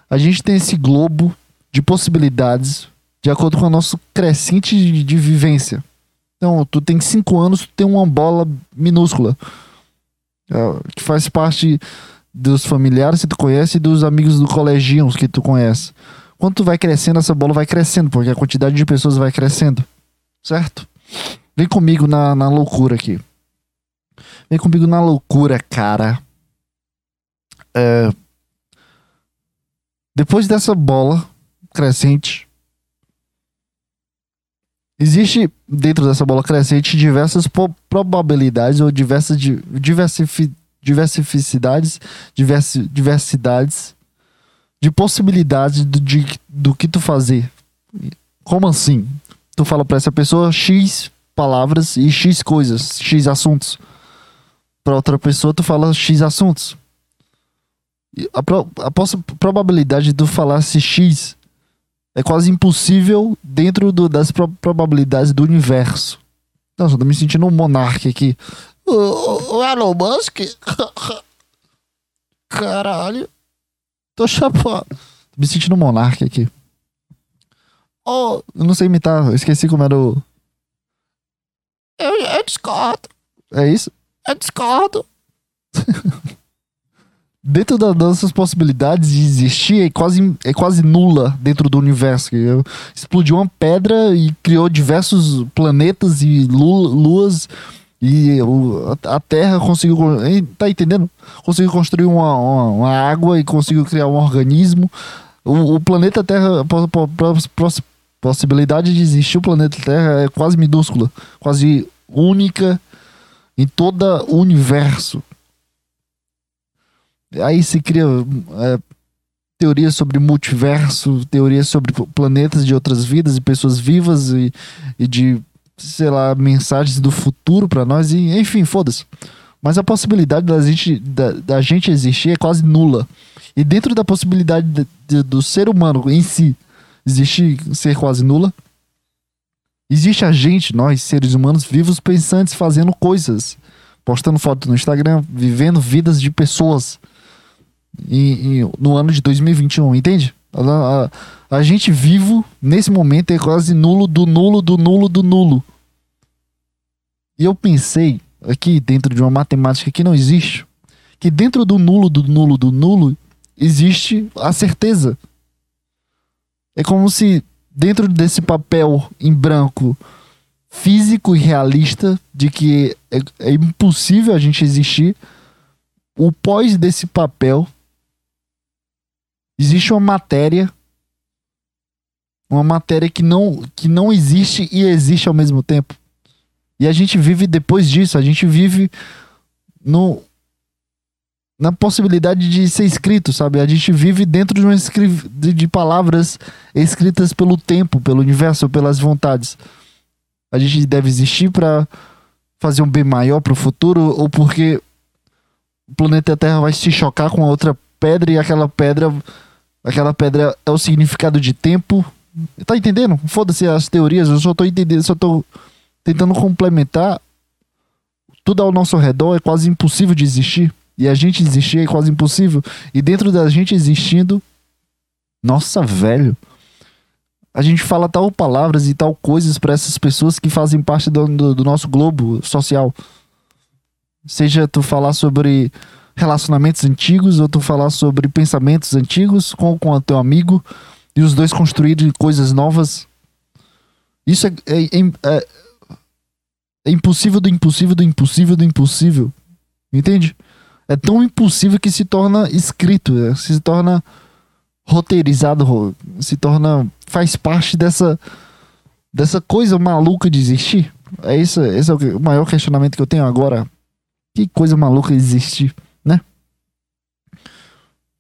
A gente tem esse globo de possibilidades de acordo com o nosso crescente de, de vivência. Então, tu tem cinco anos, tu tem uma bola minúscula. é, Que faz parte dos familiares que tu conhece e dos amigos do colegião que tu conhece. Quando tu vai crescendo, essa bola vai crescendo, porque a quantidade de pessoas vai crescendo. Certo? Vem comigo na, na loucura aqui. Vem comigo na loucura, cara. É, Depois dessa bola crescente, existe dentro dessa bola crescente diversas probabilidades ou diversas di- diversifi, diversificidades, diversi, diversidades de possibilidades do, de, do que tu fazer. Como assim? Tu fala pra essa pessoa X palavras e X coisas, X assuntos. Pra outra pessoa tu fala X assuntos. A, pro- a poss- probabilidade de tu falar X é quase impossível dentro do- das pro- probabilidades do universo. Nossa, eu tô me sentindo um monarca aqui. O, o, o Elon Musk? [LAUGHS] Caralho. Tô chapado. Tô me sentindo um monarca aqui. Oh, eu não sei imitar, eu esqueci como era o. Eu, eu discordo. É isso? Eu discordo. [LAUGHS] dentro das nossas possibilidades de existir é quase, é quase nula dentro do universo. Explodiu uma pedra e criou diversos planetas e lu- luas. E a Terra conseguiu. Tá entendendo? Conseguiu construir uma, uma, uma água e conseguiu criar um organismo. O, o planeta Terra, a po- po- pos- pos- possibilidade de existir o planeta Terra é quase minúscula, quase única em todo o universo. Aí se cria é, teorias sobre multiverso, teorias sobre planetas de outras vidas e pessoas vivas e, e de, sei lá, mensagens do futuro pra nós, e, enfim, foda-se. Mas a possibilidade da gente, da, da gente existir é quase nula. E dentro da possibilidade de- de- do ser humano em si existir, ser quase nula, existe a gente, nós, seres humanos vivos, pensantes, fazendo coisas, postando foto no Instagram, vivendo vidas de pessoas em- em- no ano de 2021, entende? A, a- a gente vivo nesse momento é quase nulo do nulo do nulo do nulo. E eu pensei aqui dentro de uma matemática que não existe, que dentro do nulo do nulo do nulo existe a certeza. É como se dentro desse papel em branco físico e realista de que é, é impossível a gente existir, o pós desse papel existe uma matéria uma matéria que não que não existe e existe ao mesmo tempo. E a gente vive depois disso, a gente vive no na possibilidade de ser escrito, sabe? A gente vive dentro de uma escri... de, de palavras escritas pelo tempo, pelo universo, pelas vontades. A gente deve existir para fazer um bem maior para o futuro ou porque o planeta Terra vai se chocar com a outra pedra e aquela pedra aquela pedra é o significado de tempo. Tá entendendo? Foda-se as teorias, eu só tô entendendo, só tô tentando complementar. Tudo ao nosso redor é quase impossível de existir. E a gente existir é quase impossível. E dentro da gente existindo, nossa, velho. A gente fala tal palavras e tal coisas para essas pessoas que fazem parte do, do, do nosso globo social. Seja tu falar sobre relacionamentos antigos ou tu falar sobre pensamentos antigos com, com o teu amigo e os dois construírem coisas novas. Isso é, é, é, é impossível do impossível do impossível do impossível. Entende? É tão impossível que se torna escrito, é, se torna roteirizado, ro- se torna faz parte dessa dessa coisa maluca de existir. É isso, esse é o maior questionamento que eu tenho agora. Que coisa maluca existir?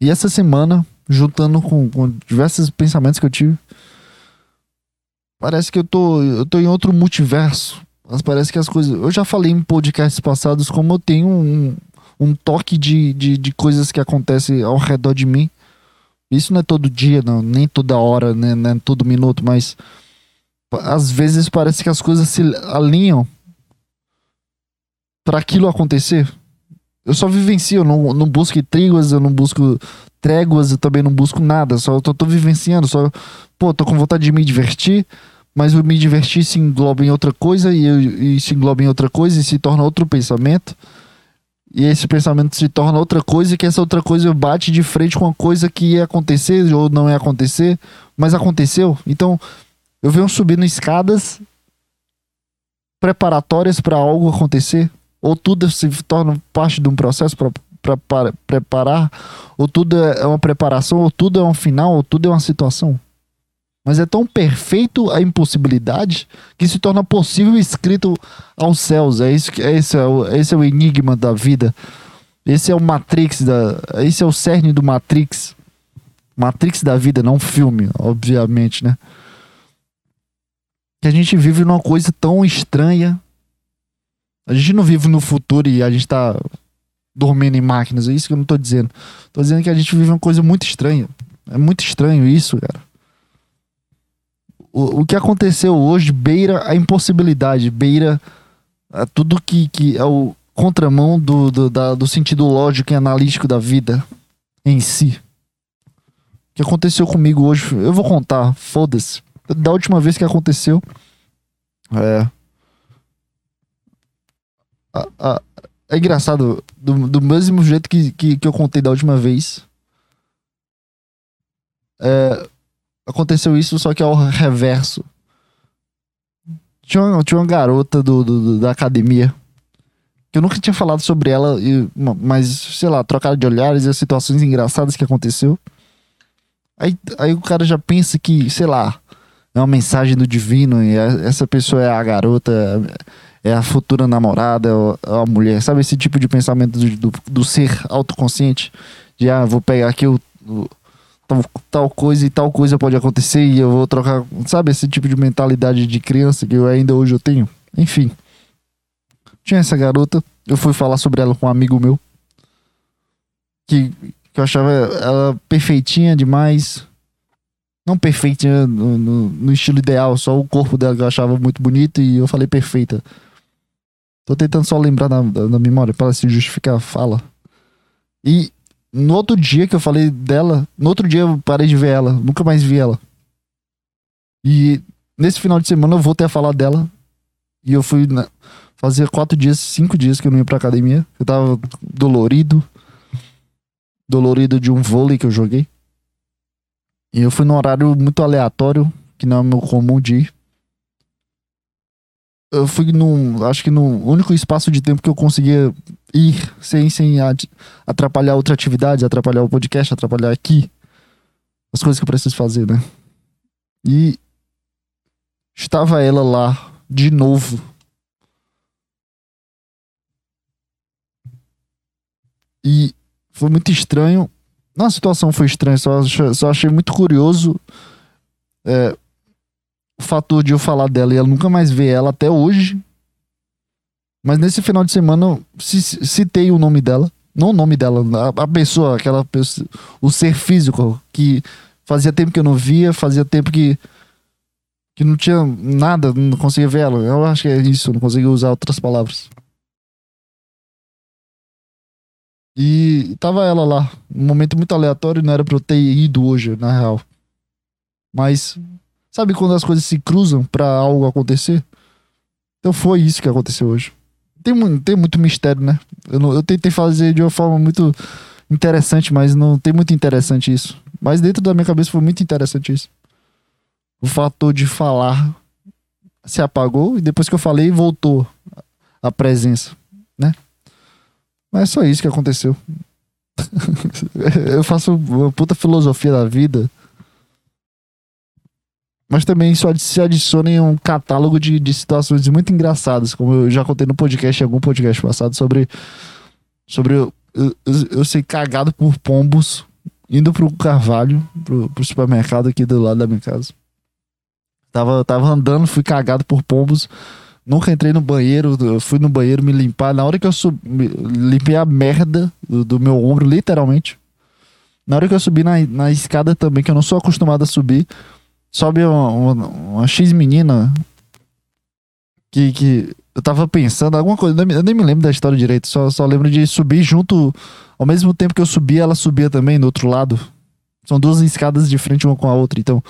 E essa semana, juntando com, com diversos pensamentos que eu tive, parece que eu tô, eu tô em outro multiverso. Mas parece que as coisas. Eu já falei em podcasts passados como eu tenho um, um toque de, de, de coisas que acontecem ao redor de mim. Isso não é todo dia, não, nem toda hora, né, nem todo minuto, mas às vezes parece que as coisas se alinham para aquilo acontecer. Eu só vivencio, eu não, não busco tréguas, eu não busco tréguas, eu também não busco nada, só tô, tô vivenciando, só, pô, tô com vontade de me divertir, mas o me divertir se engloba em outra coisa e, e se engloba em outra coisa e se torna outro pensamento. E esse pensamento se torna outra coisa e que essa outra coisa bate de frente com a coisa que ia acontecer ou não ia acontecer, mas aconteceu. Então, eu venho subindo escadas preparatórias para algo acontecer, ou tudo se torna parte de um processo para preparar, ou tudo é uma preparação, ou tudo é um final, ou tudo é uma situação. Mas é tão perfeito a impossibilidade que se torna possível escrito aos céus. É isso que é esse é o, esse é o enigma da vida. Esse é o Matrix da, esse é o cerne do Matrix. Matrix da vida, não filme, obviamente, né? Que a gente vive numa coisa tão estranha. A gente não vive no futuro e a gente tá dormindo em máquinas, é isso que eu não tô dizendo. Tô dizendo que a gente vive uma coisa muito estranha. É muito estranho isso, cara o, o que aconteceu hoje beira a impossibilidade, beira a tudo que, que é o contramão do, do, da, do sentido lógico e analítico da vida em si. O que aconteceu comigo hoje, eu vou contar, foda-se. Da última vez que aconteceu, é. A, a, é engraçado, do, do mesmo jeito que, que, que eu contei da última vez. É, aconteceu isso, só que ao reverso. Tinha uma, tinha uma garota do, do, da academia que eu nunca tinha falado sobre ela, e, mas sei lá, trocada de olhares e as situações engraçadas que aconteceu. Aí, aí o cara já pensa que, sei lá, é uma mensagem do divino e essa pessoa é a garota, é a futura namorada, é a mulher. Sabe esse tipo de pensamento do, do, do ser autoconsciente? De, ah, vou pegar aqui o, o tal, tal coisa e tal coisa pode acontecer e eu vou trocar, sabe, esse tipo de mentalidade de criança que eu ainda hoje eu tenho. Enfim. Tinha essa garota, eu fui falar sobre ela com um amigo meu que, que eu achava ela perfeitinha demais. Não perfeitinha no, no, no, estilo ideal, só o corpo dela que eu achava muito bonito e eu falei perfeita. Tô tentando só lembrar na, na memória para se justificar a fala. E no outro dia que eu falei dela, no outro dia eu parei de ver ela, nunca mais vi ela. E nesse final de semana eu voltei a falar dela. E eu fui. Na... Fazia quatro dias, cinco dias que eu não ia pra academia. Eu tava dolorido. Dolorido de um vôlei que eu joguei. E eu fui num horário muito aleatório, que não é meu comum de ir eu fui num. Acho que no único espaço de tempo que eu conseguia ir sem, sem atrapalhar outra atividade, atrapalhar o podcast, atrapalhar aqui. As coisas que eu preciso fazer, né? E estava ela lá de novo. E foi muito estranho. Não, a situação foi estranha, só, só achei muito curioso. É, o fator de eu falar dela e ela nunca mais ver ela até hoje. Mas nesse final de semana citei o nome dela. Não o nome dela, a, a pessoa, aquela pessoa, o ser físico que fazia tempo que eu não via, fazia tempo que que não tinha nada, não conseguia ver ela. Eu acho que é isso, não conseguia usar outras palavras. E tava ela lá, um momento muito aleatório, não era pra eu ter ido hoje, na real. Mas Sabe quando as coisas se cruzam para algo acontecer? Então foi isso que aconteceu hoje. Tem, tem muito mistério, né? Eu, não, eu tentei fazer de uma forma muito interessante, mas não tem muito interessante isso. Mas dentro da minha cabeça foi muito interessante isso. O fator de falar se apagou e depois que eu falei voltou a presença, né? Mas é só isso que aconteceu. [LAUGHS] eu faço uma puta filosofia da vida mas também isso se adiciona em um catálogo de, de situações muito engraçadas, como eu já contei no podcast, em algum podcast passado, sobre. Sobre eu, eu, eu ser cagado por pombos indo pro Carvalho, pro, pro supermercado aqui do lado da minha casa. Tava, tava andando, fui cagado por pombos. Nunca entrei no banheiro, fui no banheiro me limpar. Na hora que eu subi, limpei a merda do, do meu ombro, literalmente. Na hora que eu subi na, na escada também, que eu não sou acostumado a subir, sobe uma, uma, uma X menina que, que eu tava pensando, alguma coisa, eu nem- me lembro da história direito, só, só lembro de subir junto, ao mesmo tempo que eu subia, ela subia também do outro lado. São duas escadas de frente uma com a outra, então,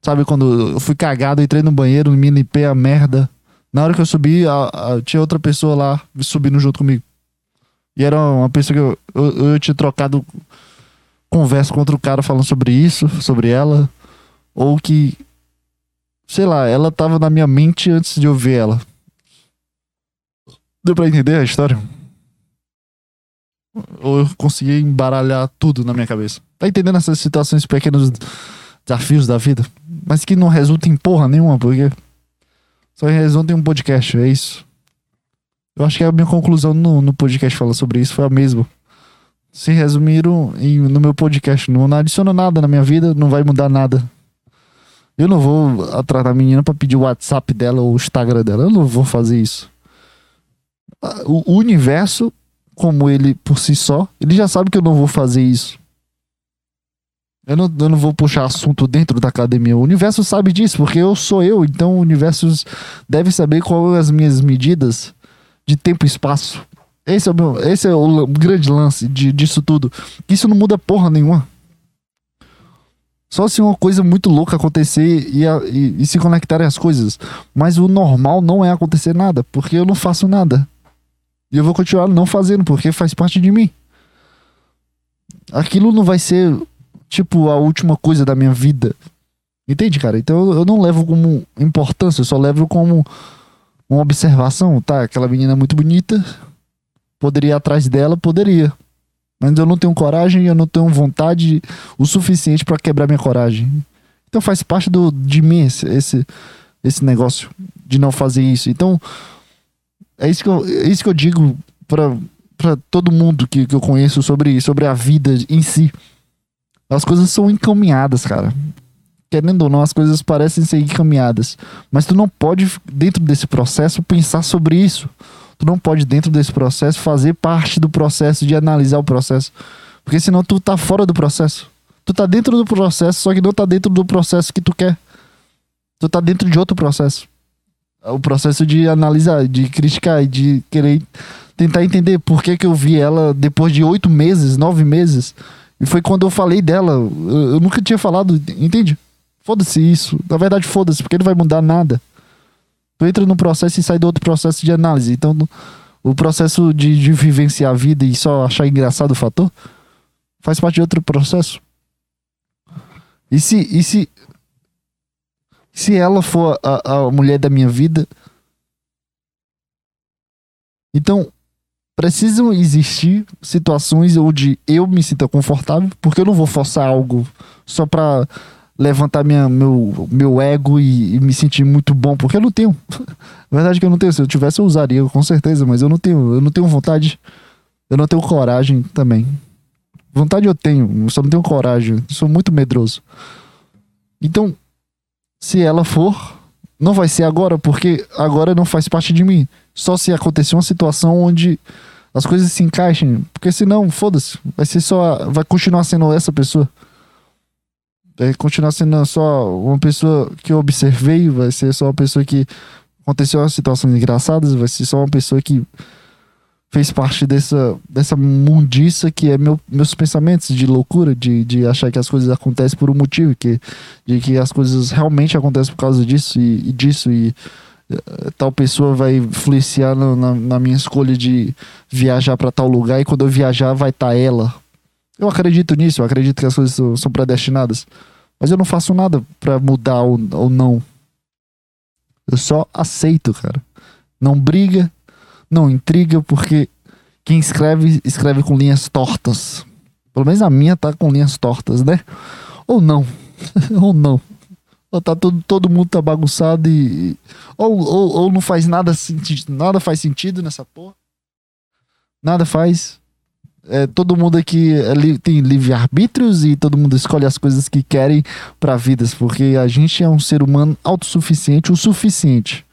sabe quando eu fui cagado, entrei no banheiro, me limpei a merda. Na hora que eu subi, a- a- tinha outra pessoa lá subindo junto comigo. E era uma pessoa que eu, eu, eu tinha trocado conversa com outro cara falando sobre isso, sobre ela. Ou que, sei lá, ela tava na minha mente antes de eu ver ela. Deu pra entender a história? Ou eu consegui embaralhar tudo na minha cabeça? Tá entendendo essas situações, pequenos desafios da vida? Mas que não resulta em porra nenhuma, porque só resulta em um podcast, é isso. Eu acho que a minha conclusão no, no podcast falando sobre isso foi a mesma. Se resumiram em, no meu podcast. Não adiciona nada na minha vida, não vai mudar nada. Eu não vou atrás da menina pra pedir o WhatsApp dela ou o Instagram dela. Eu não vou fazer isso. Ah, O, universo, como ele por si só, ele já sabe que eu não vou fazer isso. Eu não, eu não vou puxar assunto dentro da academia. O universo sabe disso, porque eu sou eu. Então o universo deve saber quais as minhas medidas de tempo e espaço. Esse é o, meu, esse é o grande lance de, disso tudo. Isso não muda porra nenhuma. Só se uma coisa muito louca acontecer e, e- e se conectarem as coisas. Mas o normal não é acontecer nada, porque eu não faço nada. E eu vou continuar não fazendo, porque faz parte de mim. Aquilo não vai ser, tipo, a última coisa da minha vida. Entende, cara? Então eu não levo como importância, eu só levo como uma observação, tá? Aquela menina é muito bonita. Poderia ir atrás dela, poderia. Mas eu não tenho coragem, eu não tenho vontade o suficiente pra quebrar minha coragem. Então faz parte do, de mim esse, esse, esse negócio de não fazer isso. Então é isso que eu, é isso que eu digo pra todo mundo que, que eu conheço sobre, sobre a vida em si. As coisas são encaminhadas, cara. Querendo ou não, as coisas parecem ser encaminhadas. Mas tu não pode, dentro desse processo, pensar sobre isso. Tu não pode, dentro desse processo, fazer parte do processo de analisar o processo. Porque senão tu tá fora do processo. Tu tá dentro do processo, só que não tá dentro do processo que tu quer. Tu tá dentro de outro processo. O processo de analisar, de criticar e de querer tentar entender por que, que eu vi ela depois de oito meses, nove meses. E foi quando eu falei dela. Eu, eu nunca tinha falado, entende? Foda-se isso. Na verdade, foda-se, porque não vai mudar nada. Tu entra num processo e sai do outro processo de análise. Então, o processo de, de vivenciar a vida e só achar engraçado o fator faz parte de outro processo. E se, e se, se ela for a, a mulher da minha vida, então precisam existir situações onde eu me sinta confortável, porque eu não vou forçar algo só pra levantar minha, meu, meu ego e, e me sentir muito bom, porque eu não tenho. [LAUGHS] Na verdade que eu não tenho. Se eu tivesse, eu usaria, com certeza, mas eu não tenho. Eu não tenho vontade. Eu não tenho coragem também. Vontade eu tenho, só não tenho coragem. Sou muito medroso. Então, se ela for, não vai ser agora, porque agora não faz parte de mim. Só se acontecer uma situação onde as coisas se encaixem. Porque senão, foda-se. Vai ser só. Vai continuar sendo essa pessoa. Vai continuar sendo só uma pessoa que eu observei. Vai ser só uma pessoa que aconteceu umas situações engraçadas. Vai ser só uma pessoa que fez parte dessa, dessa mundiça que é meu, meus pensamentos de loucura, de, de achar que as coisas acontecem por um motivo, que, de que as coisas realmente acontecem por causa disso e, e disso, e eh, tal pessoa vai influenciar no- na, na minha escolha de viajar para tal lugar, e quando eu viajar vai estar ela. Eu acredito nisso, eu acredito que as coisas são, predestinadas, mas eu não faço nada para mudar ou, ou não. Eu só aceito, cara. Não briga, não intriga, porque quem escreve, escreve com linhas tortas. Pelo menos a minha tá com linhas tortas, né? Ou não. [LAUGHS] ou não. Ou tá todo, todo mundo tá bagunçado e. Ou, ou, ou não faz nada sentido. Nada faz sentido nessa porra. Nada faz. É, todo mundo aqui é tem livre-arbítrios e todo mundo escolhe as coisas que querem pra vidas, porque a gente é um ser humano autossuficiente o suficiente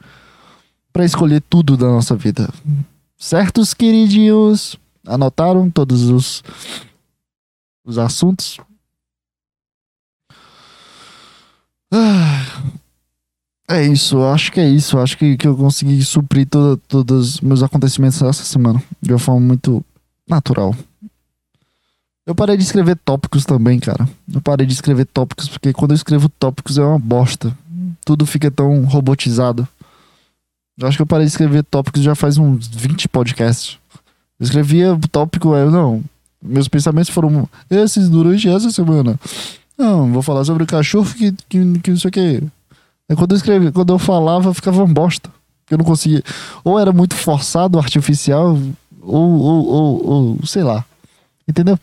pra escolher tudo da nossa vida. Certos, queridinhos? Anotaram todos os os assuntos. Ah, É isso, acho que é isso. Acho que, que eu consegui suprir todos os meus acontecimentos essa semana de uma forma muito natural. Eu parei de escrever tópicos também, cara. Eu parei de escrever tópicos porque quando eu escrevo tópicos é uma bosta. Tudo fica tão robotizado. Eu acho que eu parei de escrever tópicos já faz uns 20 podcasts. Eu escrevia tópico, eu não. Meus pensamentos foram esses durante essa semana. Não, vou falar sobre o cachorro que, que, que não sei o que. Aí quando eu escrevi, quando eu falava, ficava uma bosta. Eu não conseguia. Ou era muito forçado, artificial, ou, ou, ou, ou sei lá. Entendeu?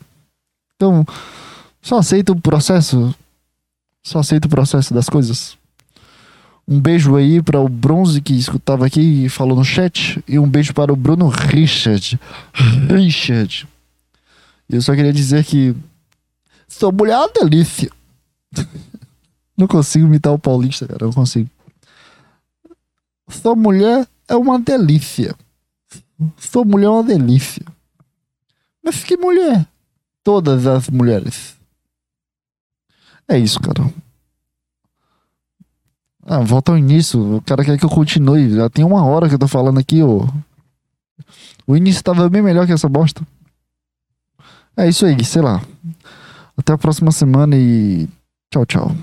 Então, só aceita o processo. Só aceita o processo das coisas. Um beijo aí para o Bronze que escutava aqui e falou no chat. E um beijo para o Bruno Richard. Richard. Eu só queria dizer que. Sua mulher é uma delícia. [LAUGHS] não consigo imitar o paulista, cara. Não consigo. Sua mulher é uma delícia. Sua mulher é uma delícia. Mas que mulher? Todas as mulheres. É isso, cara. Ah, volta ao início. O cara quer que eu continue. Já tem uma hora que eu tô falando aqui, ô. O início tava bem melhor que essa bosta. É isso aí, sei lá. Até a próxima semana e tchau, tchau.